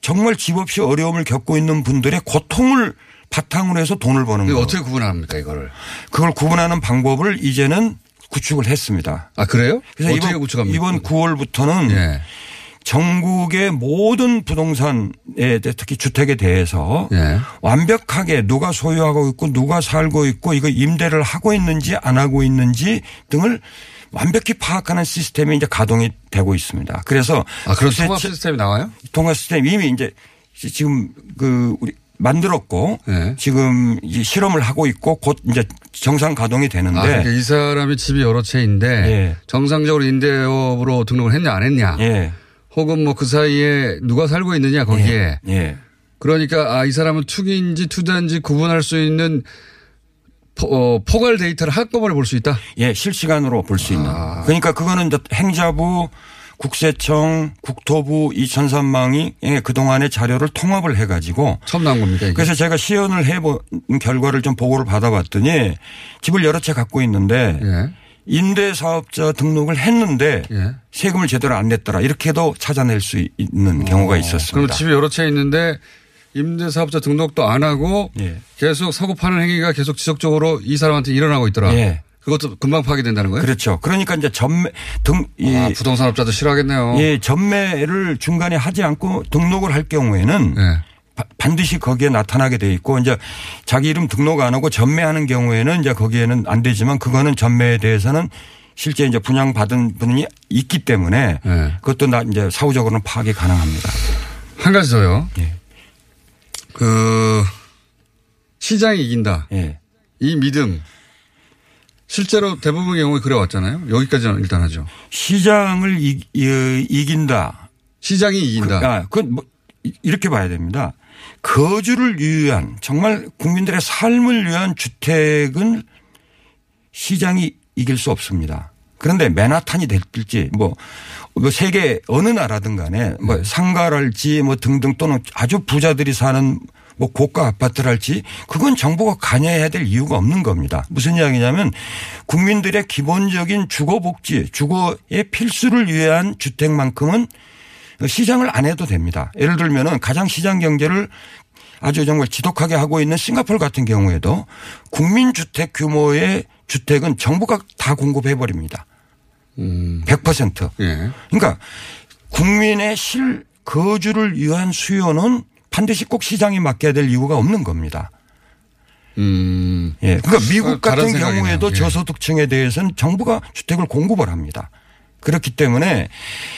정말 집 없이 어려움을 겪고 있는 분들의 고통을 바탕으로 해서 돈을 버는 이거 거. 어떻게 구분합니까 이거를? 그걸 구분하는 방법을 이제는 구축을 했습니다. 아 그래요? 그래서 어떻게 이번, 구축합니까? 이번 9월부터는 예. 전국의 모든 부동산에 특히 주택에 대해서 예. 완벽하게 누가 소유하고 있고 누가 살고 있고 이거 임대를 하고 있는지 안 하고 있는지 등을 완벽히 파악하는 시스템이 이제 가동이 되고 있습니다. 그래서 아 그런 통합 채- 시스템이 나와요? 통합 시스템 이미 이제 지금 그 우리 만들었고 네. 지금 이제 실험을 하고 있고 곧 이제 정상 가동이 되는데 아, 그러니까 이 사람이 집이 여러 채인데 예. 정상적으로 임대업으로 등록을 했냐 안 했냐, 예. 혹은 뭐 그 사이에 누가 살고 있느냐 거기에. 예. 그러니까 아 이 사람은 투기인지 투자인지 구분할 수 있는 포, 어, 포괄 데이터를 한꺼번에 볼 수 있다. 예, 실시간으로 볼 수 있는. 아. 그러니까 그거는 이제 행자부, 국세청, 국토부 이 전산망이 예, 그동안의 자료를 통합을 해 가지고 처음 나온 겁니까 이게? 그래서 제가 시연을 해본 결과를 좀 보고를 받아봤더니 집을 여러 채 갖고 있는데 예. 임대사업자 등록을 했는데 예. 세금을 제대로 안 냈더라 이렇게도 찾아낼 수 있는 경우가 있었습니다. 그럼 집이 여러 채 있는데 임대사업자 등록도 안 하고 예. 계속 사고 파는 행위가 계속 지속적으로 이 사람한테 일어나고 있더라. 예. 그것도 금방 파악된다는 거예요? 그렇죠. 그러니까 이제 전매 등, 이 아, 부동산업자도 싫어하겠네요. 예, 전매를 중간에 하지 않고 등록을 할 경우에는 예. 바- 반드시 거기에 나타나게 돼 있고 이제 자기 이름 등록 안 하고 전매하는 경우에는 이제 거기에는 안 되지만 그거는 전매에 대해서는 실제 이제 분양 받은 분이 있기 때문에 네. 그것도 나 이제 사후적으로는 파악이 가능합니다. 한 가지 더요. 예. 그 시장이 이긴다. 예. 이 믿음 실제로 대부분의 경우에 그래 왔잖아요. 여기까지는 일단 하죠. 시장을 이, 이, 이긴다. 시장이 이긴다. 그, 아, 그건 뭐 이- 이렇게 봐야 됩니다. 거주를 위한 정말 국민들의 삶을 위한 주택은 시장이 이길 수 없습니다. 그런데 맨하탄이 될지 뭐, 뭐 세계 어느 나라든 간에 뭐 상가랄지 뭐 등등 또는 아주 부자들이 사는 뭐 고가 아파트랄지 그건 정부가 관여해야 될 이유가 없는 겁니다. 무슨 이야기냐면 국민들의 기본적인 주거 복지, 주거의 필수를 위한 주택만큼은 시장을 안 해도 됩니다. 예를 들면은 가장 시장 경제를 아주 정말 지독하게 하고 있는 싱가포르 같은 경우에도 국민주택 규모의 주택은 정부가 다 공급해 버립니다. 100%. 예. 그러니까 국민의 실 거주를 위한 수요는 반드시 꼭 시장에 맡겨야 될 이유가 없는 겁니다. 음. 예. 그러니까 미국 같은 생각이네요. 경우에도 예. 저소득층에 대해서는 정부가 주택을 공급을 합니다. 그렇기 때문에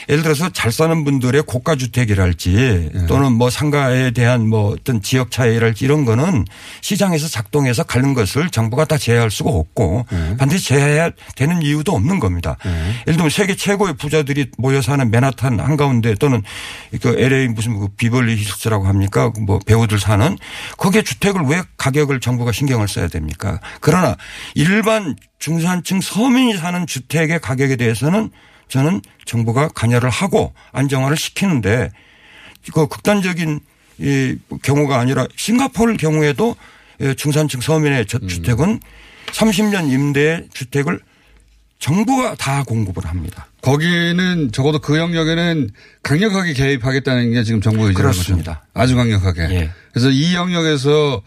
예를 들어서 잘 사는 분들의 고가 주택이랄지 예. 또는 뭐 상가에 대한 뭐 어떤 지역 차이랄지 이런 거는 시장에서 작동해서 가는 것을 정부가 다 제어할 수가 없고 예. 반드시 제어해야 되는 이유도 없는 겁니다. 예를 들면 세계 최고의 부자들이 모여 사는 맨하탄 한가운데 또는 그 LA 무슨 그 비벌리 hils라고 합니까? 뭐 배우들 사는 거기에 주택을 왜 가격을 정부가 신경을 써야 됩니까? 그러나 일반 중산층 서민이 사는 주택의 가격에 대해서는 저는 정부가 관여를 하고 안정화를 시키는데 그 극단적인 이 경우가 아니라 싱가포르 경우에도 예, 중산층 서민의 저- 주택은 30년 임대 주택을 정부가 다 공급을 합니다. 거기는 적어도 그 영역에는 강력하게 개입하겠다는 게 지금 정부 의지라는 거죠. 그렇습니다. 아주 강력하게. 예. 그래서 이 영역에서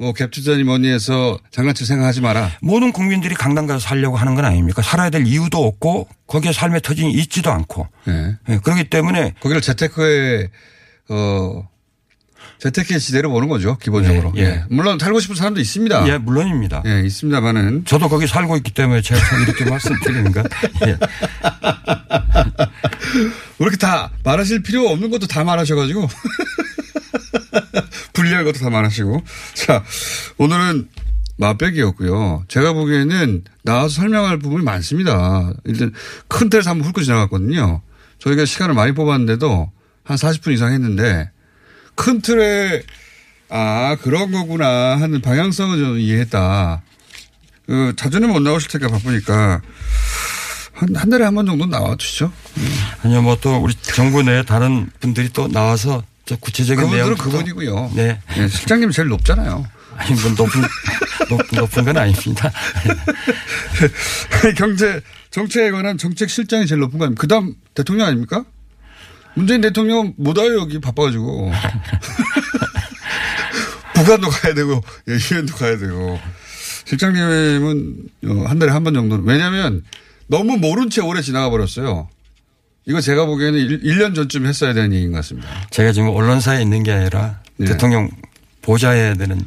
뭐 갭투자니 뭐니 해서 장난칠 생각하지 마라. 모든 국민들이 강남 가서 살려고 하는 건 아닙니까? 살아야 될 이유도 없고 거기에 삶의 터전이 있지도 않고. 예. 예, 그렇기 때문에 거기를 재테크의 어 재테크의 지대로 보는 거죠 기본적으로. 예, 예. 예. 물론 살고 싶은 사람도 있습니다. 예, 물론입니다. 예, 있습니다만은 저도 거기 살고 있기 때문에 제가 참 이렇게 [LAUGHS] 말씀드리는 거. 예. [LAUGHS] 이렇게 다 말하실 필요 없는 것도 다 말하셔가지고 [LAUGHS] [LAUGHS] 불리할 것도 다 말하시고 자 오늘은 맛배기였고요. 제가 보기에는 나와서 설명할 부분이 많습니다. 일단 큰 틀에서 한번 훑고 지나갔거든요. 저희가 시간을 많이 뽑았는데도 한 40분 이상 했는데 큰 틀에 아 그런 거구나 하는 방향성을 좀 이해했다. 그 자주는 못 나오실 테니까 바쁘니까 한, 한 달에 한 번 정도 나와주시죠. 아니요, 뭐 또 우리 정부 내에 다른 분들이 또 나와서 저 구체적인 내용. 그분들은 그분이고요. 네. 네, 실장님이 제일 높잖아요. 아니, 뭐 높은, 높, 높은 건 아닙니다. [LAUGHS] 경제, 정책에 관한 정책 실장이 제일 높은 거 아닙니까? 그 다음 대통령 아닙니까? 문재인 대통령 못 와요, 여기 바빠가지고. [LAUGHS] 북한도 가야 되고, 예, 유엔도 가야 되고. 실장님은 어, 한 달에 한 번 정도는. 왜냐면 너무 모른 채 오래 지나가 버렸어요. 이거 제가 보기에는 1, 년 전쯤 했어야 되는 얘기인 것 같습니다. 제가 지금 언론사에 있는 게 아니라 네. 대통령 보좌해야 되는.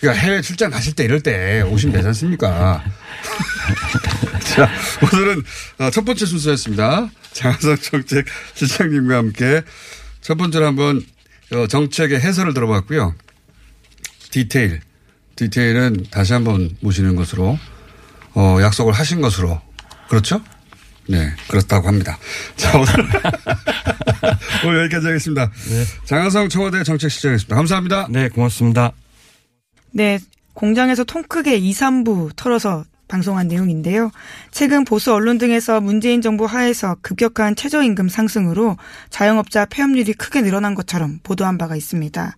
그러니까 해외 출장 가실 때 이럴 때 오시면 되지 않습니까? [LAUGHS] 자, 오늘은 어, 첫 번째 순서였습니다. 장하성 정책 실장님과 함께 첫 번째로 한번 어, 정책의 해설을 들어봤고요. 디테일, 디테일은 다시 한번 모시는 것으로 어, 약속을 하신 것으로 그렇죠? 네, 그렇다고 합니다. 자, 오늘, [LAUGHS] 오늘 여기까지 하겠습니다. 장하성 청와대 정책실장이었습니다. 감사합니다. 네, 고맙습니다. 네, 공장에서 통 크게 2, 3부 털어서 방송한 내용인데요. 최근 보수 언론 등에서 문재인 정부 하에서 급격한 최저임금 상승으로 자영업자 폐업률이 크게 늘어난 것처럼 보도한 바가 있습니다.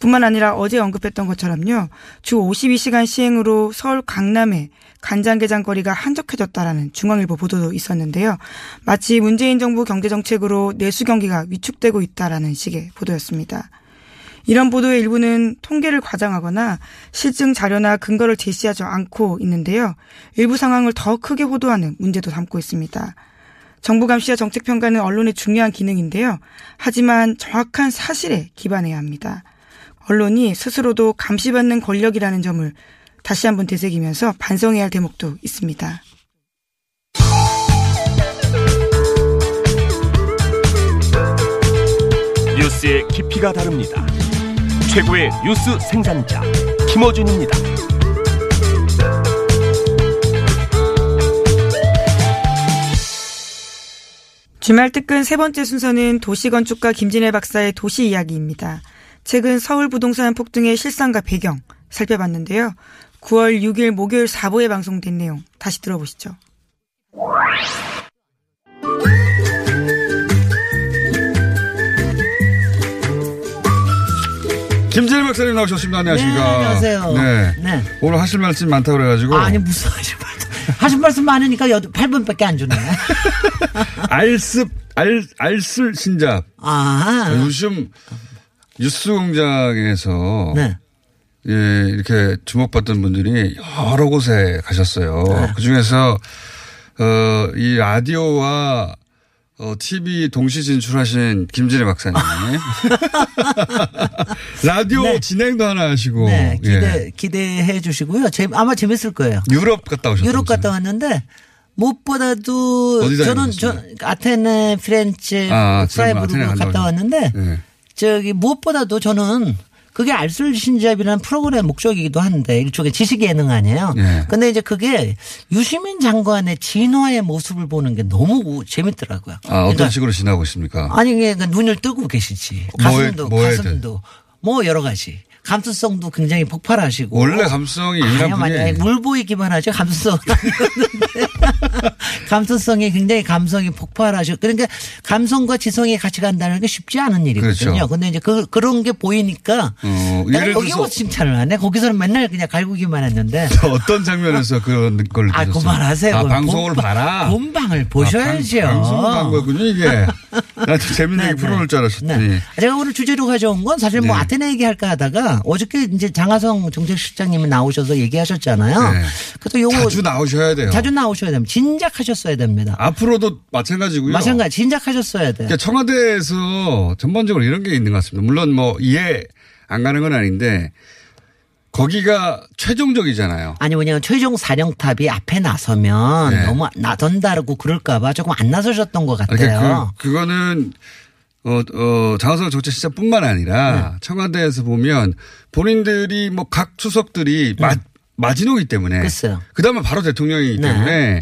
뿐만 아니라 어제 언급했던 것처럼요. 주 52시간 시행으로 서울 강남에 간장게장 거리가 한적해졌다라는 중앙일보 보도도 있었는데요. 마치 문재인 정부 경제정책으로 내수 경기가 위축되고 있다라는 식의 보도였습니다. 이런 보도의 일부는 통계를 과장하거나 실증 자료나 근거를 제시하지 않고 있는데요. 일부 상황을 더 크게 호도하는 문제도 담고 있습니다. 정부 감시와 정책 평가는 언론의 중요한 기능인데요. 하지만 정확한 사실에 기반해야 합니다. 언론이 스스로도 감시받는 권력이라는 점을 다시 한번 되새기면서 반성해야 할 대목도 있습니다. 뉴스의 깊이가 다릅니다. 최고의 뉴스 생산자 김어준입니다. 주말 특근 세 번째 순서는 도시건축가 김진애 박사의 도시 이야기입니다. 최근 서울 부동산 폭등의 실상과 배경 살펴봤는데요. 9월 6일 목요일 4부에 방송된 내용 다시 들어보시죠. 김진일 박사님 나오셨습니다. 안녕하십니까. 네, 안녕하세요. 네. 네. 오늘 하실 말씀 많다고 그래가지고. 아니 무슨 하실 말씀 하실 말씀 많으니까 8분밖에 안 주네. [LAUGHS] 알습, 알, 알쓸 신잡. 아, 요즘 뉴스 공장에서. 네. 예, 이렇게 주목받던 분들이 여러 곳에 가셨어요. 네. 그 중에서, 어, 이 라디오와 어, TV 동시 진출하신 김진애 박사님. [LAUGHS] 라디오 네. 진행도 하나 하시고. 네 기대 예. 기대해 주시고요. 재, 아마 재밌을 거예요. 유럽 갔다 오셨어요. 유럽 갔다 왔는데 무엇보다도 저는 저? 아테네, 피렌체, 아, 갔다 갔다 왔는데 네. 저기 무엇보다도 저는 그게 알쓸신잡이라는 프로그램 목적이기도 한데 일종의 지식 예능 아니에요. 예. 근데 이제 그게 유시민 장관의 진화의 모습을 보는 게 너무 재밌더라고요. 아, 어떤 그러니까 식으로 지나고 있습니까? 아니 그러니까 눈을 뜨고 계시지. 뭐에- 가슴도 뭐에 가슴도 뭐 여러 가지. 감수성도 굉장히 폭발하시고. 원래 감성이 예민한 분이 아니요. 물 보이기만 하죠. 감수성. [LAUGHS] 감수성이 굉장히 감성이 폭발하시고. 그러니까 감성과 지성이 같이 간다는 게 쉽지 않은 일이거든요. 그렇죠. 근데 이제 그, 그런 게 보이니까. 어, 예를 여기 칭찬을 하네. 거기서는 맨날 그냥 갈구기만 했는데. [LAUGHS] 어떤 장면에서 그런 걸 아? 그만하세요. 아, 방송을 본- 봐라. 본방을 보셔야죠. 아, 방, 방송 간 거군요, 이게. [LAUGHS] 나한테 재밌는 얘기 풀어놓을 줄 알았더니. 네. 제가 오늘 주제로 가져온 건 사실 뭐 네. 아테네 얘기할까 하다가 어저께 이제 장하성 정책실장님이 나오셔서 얘기하셨잖아요. 네. 그래서 요거 자주 나오셔야 돼요. 자주 나오셔야 됩니다. 진작하셨어야 됩니다. 앞으로도 마찬가지고요. 마찬가지 진작하셨어야 돼요. 그러니까 청와대에서 전반적으로 이런 게 있는 것 같습니다. 물론 뭐 이해 안 가는 건 아닌데 거기가 최종적이잖아요. 아니 뭐냐면 최종 사령탑이 앞에 나서면 네. 너무 나선다고 그럴까봐 조금 안 나서셨던 것 같아요. 그러니까 그, 그거는 어, 어, 장하성 정책 시장뿐만 아니라 네. 청와대에서 보면 본인들이 뭐 각 수석들이 마, 마지노기 때문에 네. 글쎄요. 그 다음에 바로 대통령이기 네. 때문에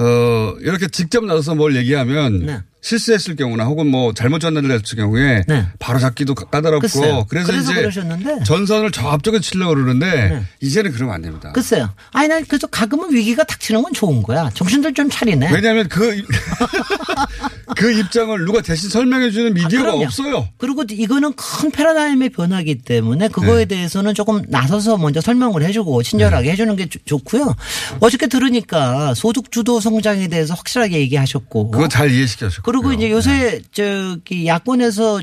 어, 이렇게 직접 나서서 뭘 얘기하면 네. 실수했을 경우나 혹은 뭐 잘못 전달됐을 경우에 네. 바로 잡기도 까- 까다롭고 글쎄요. 그래서, 그래서 이제 그러셨는데. 전선을 저 앞쪽에 치려고 그러는데 네. 이제는 그러면 안 됩니다. 글쎄요. 아니, 난 그래서 가끔은 위기가 닥치는 건 좋은 거야. 정신들 좀 차리네. 왜냐하면 그, 입- [LAUGHS] 그 입장을 누가 대신 설명해 주는 미디어가 아. 없어요. 그리고 이거는 큰 패러다임의 변화이기 때문에 그거에 네. 대해서는 조금 나서서 먼저 설명을 해주고 친절하게 해주는 게 좋- 좋고요. 어저께 들으니까 소득주도 성장에 대해서 확실하게 얘기하셨고. 그거 잘 이해시켜줘. 그리고 이제 요새 저기 야권에서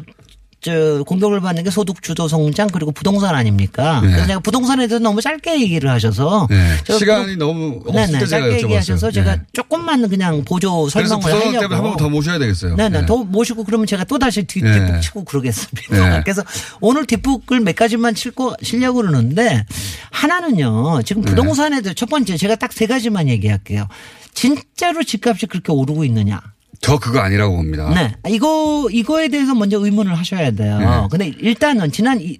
저 공격을 받는 게 소득 주도 성장 그리고 부동산 아닙니까? 네. 그래서 제가 부동산에 대해서 너무 짧게 얘기를 하셔서 네. 시간이 너무 없을 때 제가 짧게 얘기하셔서 여쭤봤어요. 제가 네. 조금만 그냥 보조 설명을 하려고. 때문에 한번 더 모셔야 되겠어요. 네네. 네. 더 모시고 그러면 제가 또 다시 뒤, 네. 뒷북 치고 그러겠습니다. 네. 그래서 오늘 뒷북을 몇 가지만 칠고 치려고 그러는데 하나는요. 지금 네. 부동산에 대해 첫 번째 제가 딱 세 가지만 얘기할게요. 진짜로 집값이 그렇게 오르고 있느냐? 저 그거 아니라고 봅니다. 네. 이거 이거에 대해서 먼저 의문을 하셔야 돼요. 네. 근데 일단은 지난 이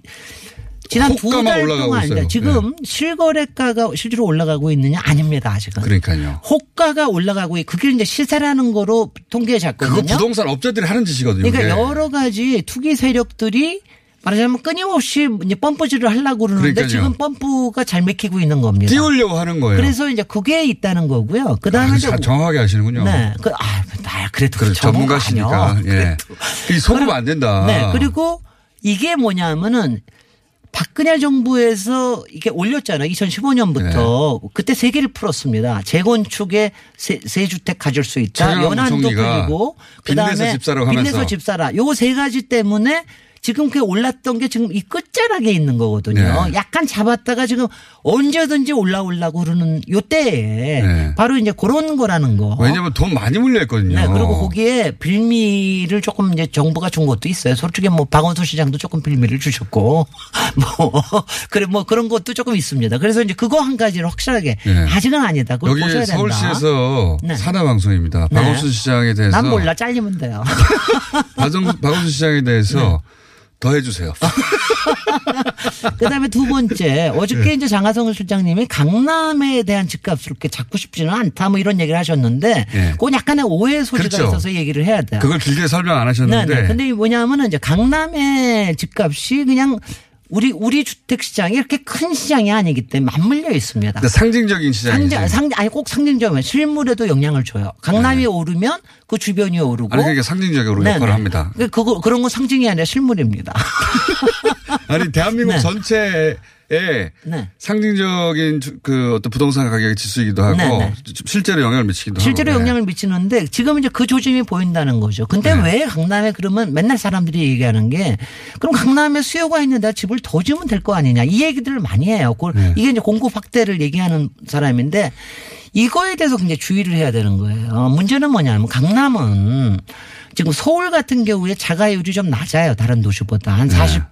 지난 두 달 동안 있어요. 네. 지금 실거래가가 실제로 올라가고 있느냐 아닙니다 아직은. 그러니까요. 호가가 올라가고 있- 그게 이제 시세라는 거로 통계에 그거 잡거든요. 부동산 업자들이 하는 짓이거든요. 그러니까. 여러 가지 투기 세력들이 말하자면 끊임없이 이제 펌프질을 하려고 그러는데 그러니까요. 지금 펌프가 잘 맥히고 있는 겁니다. 띄우려고 하는 거예요. 그래서 이제 그게 있다는 거고요. 그 아, 다음에 이제 자- 정확하게 하시는군요. 네. 그, 아, 나 그래도 그래, 전문가 전문가시니까. 예. 그래도. 이 속으면 안 된다. 네. 그리고 이게 뭐냐면은 박근혜 정부에서 이게 올렸잖아요. 2015년부터 네. 그때 세 개를 풀었습니다. 재건축에 세, 세 주택 가질 수 있다. 연한도 부총리가 풀리고 그다음에 집 사라고 하면서. 빚내서 집 사라. 요세 가지 때문에 지금 그게 올랐던 게 지금 이 끝자락에 있는 거거든요. 네. 약간 잡았다가 지금 언제든지 올라오려고 그러는 요 때에 네. 바로 이제 그런 거라는 거. 왜냐면 돈 많이 물려있거든요. 네, 그리고 거기에 빌미를 조금 이제 정부가 준 것도 있어요. 솔직히 뭐 박원순 시장도 조금 빌미를 주셨고 [LAUGHS] 뭐 그래 뭐 그런 것도 조금 있습니다. 그래서 이제 그거 한 가지를 확실하게 네. 아직은 아니다. 여기 보셔야 된다. 서울시에서 네. 산하방송입니다. 네. 박원순 시장에 대해서 난 몰라 잘리면 돼요. [LAUGHS] 박원- 박원순 시장에 대해서 네. 더 해주세요. [LAUGHS] 그다음에 두 번째 어저께 이제 장하성 실장님이 강남에 대한 집값을 그렇게 잡고 싶지는 않다 뭐 이런 얘기를 하셨는데 네. 그건 약간의 오해 소지가 그렇죠. 있어서 얘기를 해야 돼요. 그걸 길게 설명 안 하셨는데. 네 네. 근데 이게 뭐냐면은 이제 강남의 집값이 그냥 우리 우리 주택 시장이 이렇게 큰 시장이 아니기 때문에 맞물려 있습니다. 근데 상징적인 시장이지. 상징, 상징, 아니 꼭 상징적이면 실물에도 영향을 줘요. 강남이 오르면 그 주변이 오르고. 네. 아니 그게 상징적으로 네네. 역할을 합니다. 그- 그거 그런 건 상징이 아니라 실물입니다. [LAUGHS] 아니 대한민국 네. 전체 에 네. 상징적인 주- 그 어떤 부동산 가격의 지수이기도 하고 네, 네. 실제로 영향을 미치기도 실제로 하고. 영향을 미치는데 지금 이제 그 조짐이 보인다는 거죠. 근데 네. 왜 강남에 그러면 맨날 사람들이 얘기하는 게 그럼 강남에 수요가 있는데 집을 더 지으면 될 거 아니냐 이 얘기들을 많이 해요. 네. 이게 이제 공급 확대를 얘기하는 사람인데 이거에 대해서 굉장히 주의를 해야 되는 거예요. 문제는 뭐냐면 강남은 지금 서울 같은 경우에 자가율이 좀 낮아요. 다른 도시보다 한 44%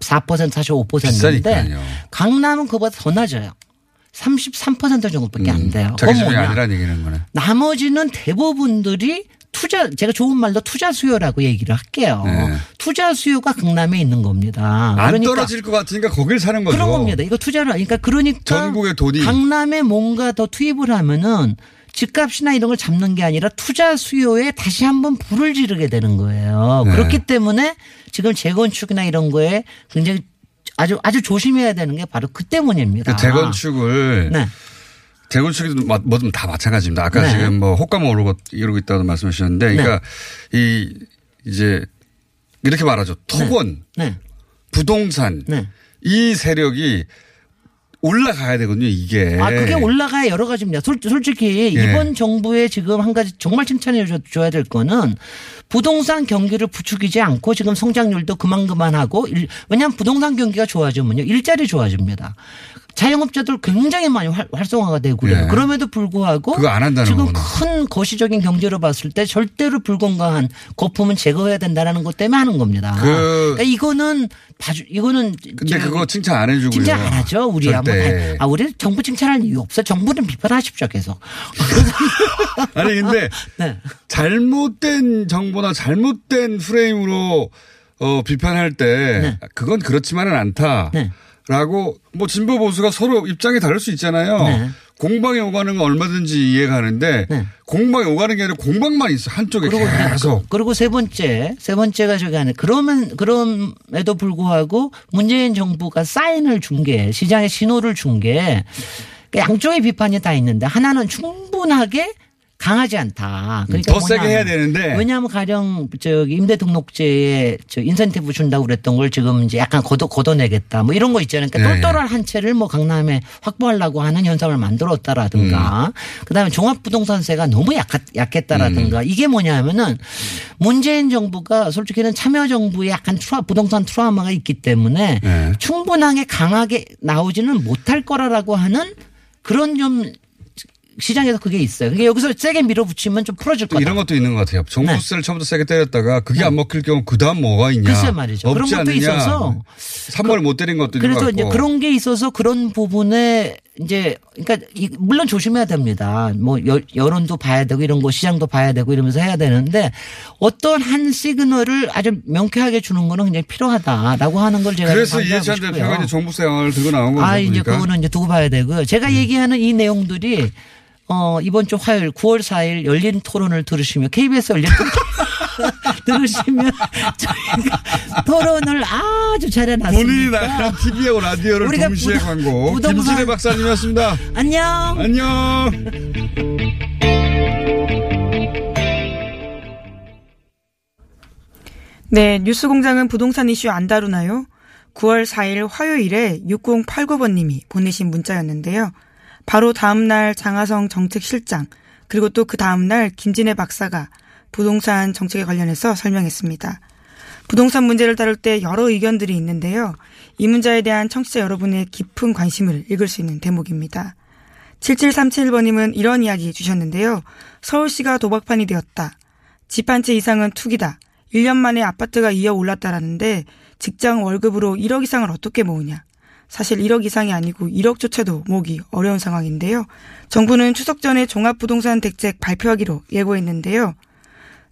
45%인데 네. 비싸니까요. 강남은 그보다 더 낮아요. 33% 정도밖에 안 돼요. 음, 자기 집이 뭐냐? 아니라는 얘기는 거네. 나머지는 대부분들이 투자 제가 좋은 말로 투자 수요라고 얘기를 할게요. 네. 투자 수요가 강남에 있는 겁니다. 안 그러니까 떨어질 것 같으니까 거길 사는 거죠. 그런 겁니다. 이거 투자를 그러니까 그러니까 전국의 돈이. 강남에 뭔가 더 투입을 하면은 집값이나 이런 걸 잡는 게 아니라 투자 수요에 다시 한번 불을 지르게 되는 거예요. 네. 그렇기 때문에 지금 재건축이나 이런 거에 굉장히 아주 아주 조심해야 되는 게 바로 그 때문입니다. 그 재건축을 네. 재건축이 뭐든 다 마찬가지입니다. 아까 네. 지금 뭐 호가만 오르고 이러고 있다고 말씀하셨는데, 그러니까 이 이제 이렇게 말하죠. 토건, 네. 부동산 네. 이 세력이 올라가야 되거든요. 이게. 아, 그게 올라가야 여러 가지입니다. 솔, 솔직히 예. 이번 정부의 지금 한 가지 정말 칭찬해 줘- 줘야 될 거는 부동산 경기를 부추기지 않고 지금 성장률도 그만 그만하고 일- 왜냐하면 부동산 경기가 좋아지면요. 일자리 좋아집니다. 자영업자들 굉장히 많이 활, 활성화가 되고 그래요. 예. 그럼에도 불구하고 지금 거구나. 큰 거시적인 경제로 봤을 때 절대로 불건강한 거품은 제거해야 된다는 것 때문에 하는 겁니다. 그- 그러니까 이거는 봐주 이거는 근데 그거 칭찬 안 해주고요. 칭찬 안 하죠. 절대. 다, 아, 우리 정부 칭찬할 이유 없어. 정부는 비판하십시오. 계속. [LAUGHS] 아니 근데 [LAUGHS] 네. 잘못된 정보나 잘못된 프레임으로 어, 비판할 때 네. 그건 그렇지만은 않다. 네. 라고 뭐 진보 보수가 서로 입장이 다를 수 있잖아요. 네. 공방에 오가는 건 얼마든지 이해가 하는데 네. 공방에 오가는 게 아니라 공방만 있어 한쪽에 그리고 계속. 그리고 세 번째 세 번째가 저기 안에 그러면 그럼에도 불구하고 문재인 정부가 사인을 준 게 시장에 신호를 준 게 양쪽의 비판이 다 있는데 하나는 충분하게 강하지 않다. 그러니까 더 세게 해야 되는데. 왜냐하면 가령 저기 임대 등록제에 저 인센티브 준다고 그랬던 걸 지금 이제 약간 걷어 걷어내겠다. 뭐 이런 거 있잖아요. 그러니까 네. 똘똘한 한 채를 뭐 강남에 확보하려고 하는 현상을 만들었다라든가. 그다음에 종합부동산세가 너무 약하, 약했다라든가. 음. 이게 뭐냐면은 문재인 정부가 솔직히는 참여 정부의 약간 트라, 부동산 트라우마가 있기 때문에 네. 충분하게 강하게 나오지는 못할 거라라고 하는 그런 좀 시장에서 그게 있어요. 그러니까 여기서 세게 밀어붙이면 좀 풀어질 또 거다. 이런 것도 있는 것 같아요. 정부세를 처음부터 세게 때렸다가 그게 안 먹힐 경우 그 다음 뭐가 있냐. 글쎄 말이죠. 그런 것도 않느냐. 있어서 3월 못 때린 것도 그래서. 이제 그런 게 있어서 그런 부분에 이제 그러니까 이- 물론 조심해야 됩니다. 뭐 여, 여론도 봐야 되고 이런 거 시장도 봐야 되고 이러면서 해야 되는데 어떤 한 시그널을 아주 명쾌하게 주는 거는 굉장히 필요하다라고 하는 걸 제가 그래서 이해찬. 대표가 이제 종부세 양을 들고 나온 거죠. 아, 이제. 음. 그거는 이제 두고 봐야 되고요. 제가 얘기하는 이 내용들이 어, 이번 주 화요일 9월 4일 열린 토론을 들으시면 KBS 열린 토론 [LAUGHS] 들으시면 저희가 토론을 아주 잘해놨습니다. 본인이 나간 TV하고 라디오를 우리가 동시에 부동- 광고. 부동산- 김진애 박사님이었습니다. 안녕. 안녕. 네, 뉴스공장은 부동산 이슈 안 다루나요? 9월 4일 화요일에 6089번님이 보내신 문자였는데요. 바로 다음날 장하성 정책실장 그리고 또 그 다음날 김진애 박사가 부동산 정책에 관련해서 설명했습니다. 부동산 문제를 다룰 때 여러 의견들이 있는데요. 이 문제에 대한 청취자 여러분의 깊은 관심을 읽을 수 있는 대목입니다. 7737번님은 이런 이야기 주셨는데요. 서울시가 도박판이 되었다. 집 한 채 이상은 투기다. 1년 만에 아파트가 이어 올랐다라는데 직장 월급으로 1억 이상을 어떻게 모으냐. 사실 1억 이상이 아니고 1억조차도 모으기 어려운 상황인데요. 정부는 추석 전에 종합부동산 대책 발표하기로 예고했는데요.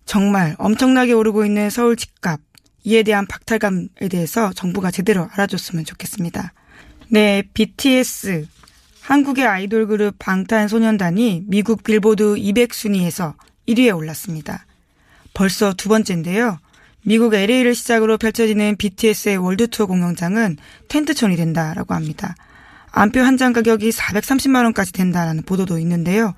정말 엄청나게 오르고 있는 서울 집값 이에 대한 박탈감에 대해서 정부가 제대로 알아줬으면 좋겠습니다. 네, BTS 한국의 아이돌 그룹 방탄소년단이 미국 빌보드 200 순위에서 1위에 올랐습니다. 벌써 두 번째인데요. 미국 LA를 시작으로 펼쳐지는 BTS의 월드 투어 공연장은 텐트촌이 된다라고 합니다. 안표 한 장 가격이 430만 원까지 된다라는 보도도 있는데요.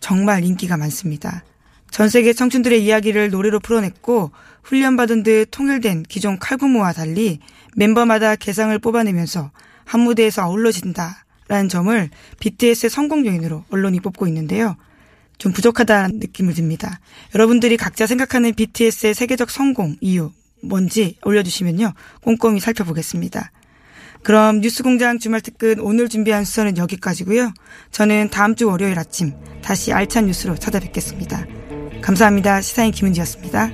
정말 인기가 많습니다. 전 세계 청춘들의 이야기를 노래로 풀어냈고 훈련받은 듯 통일된 기존 칼군무와 달리 멤버마다 개성을 뽑아내면서 한 무대에서 어우러진다라는 점을 BTS의 성공 요인으로 언론이 뽑고 있는데요. 좀 부족하다는 느낌을 듭니다. 여러분들이 각자 생각하는 BTS의 세계적 성공 이유 뭔지 올려주시면요. 꼼꼼히 살펴보겠습니다. 그럼 뉴스공장 주말 특근 오늘 준비한 수서는 여기까지고요. 저는 다음 주 월요일 아침 다시 알찬 뉴스로 찾아뵙겠습니다. 감사합니다. 시사인 김은지였습니다.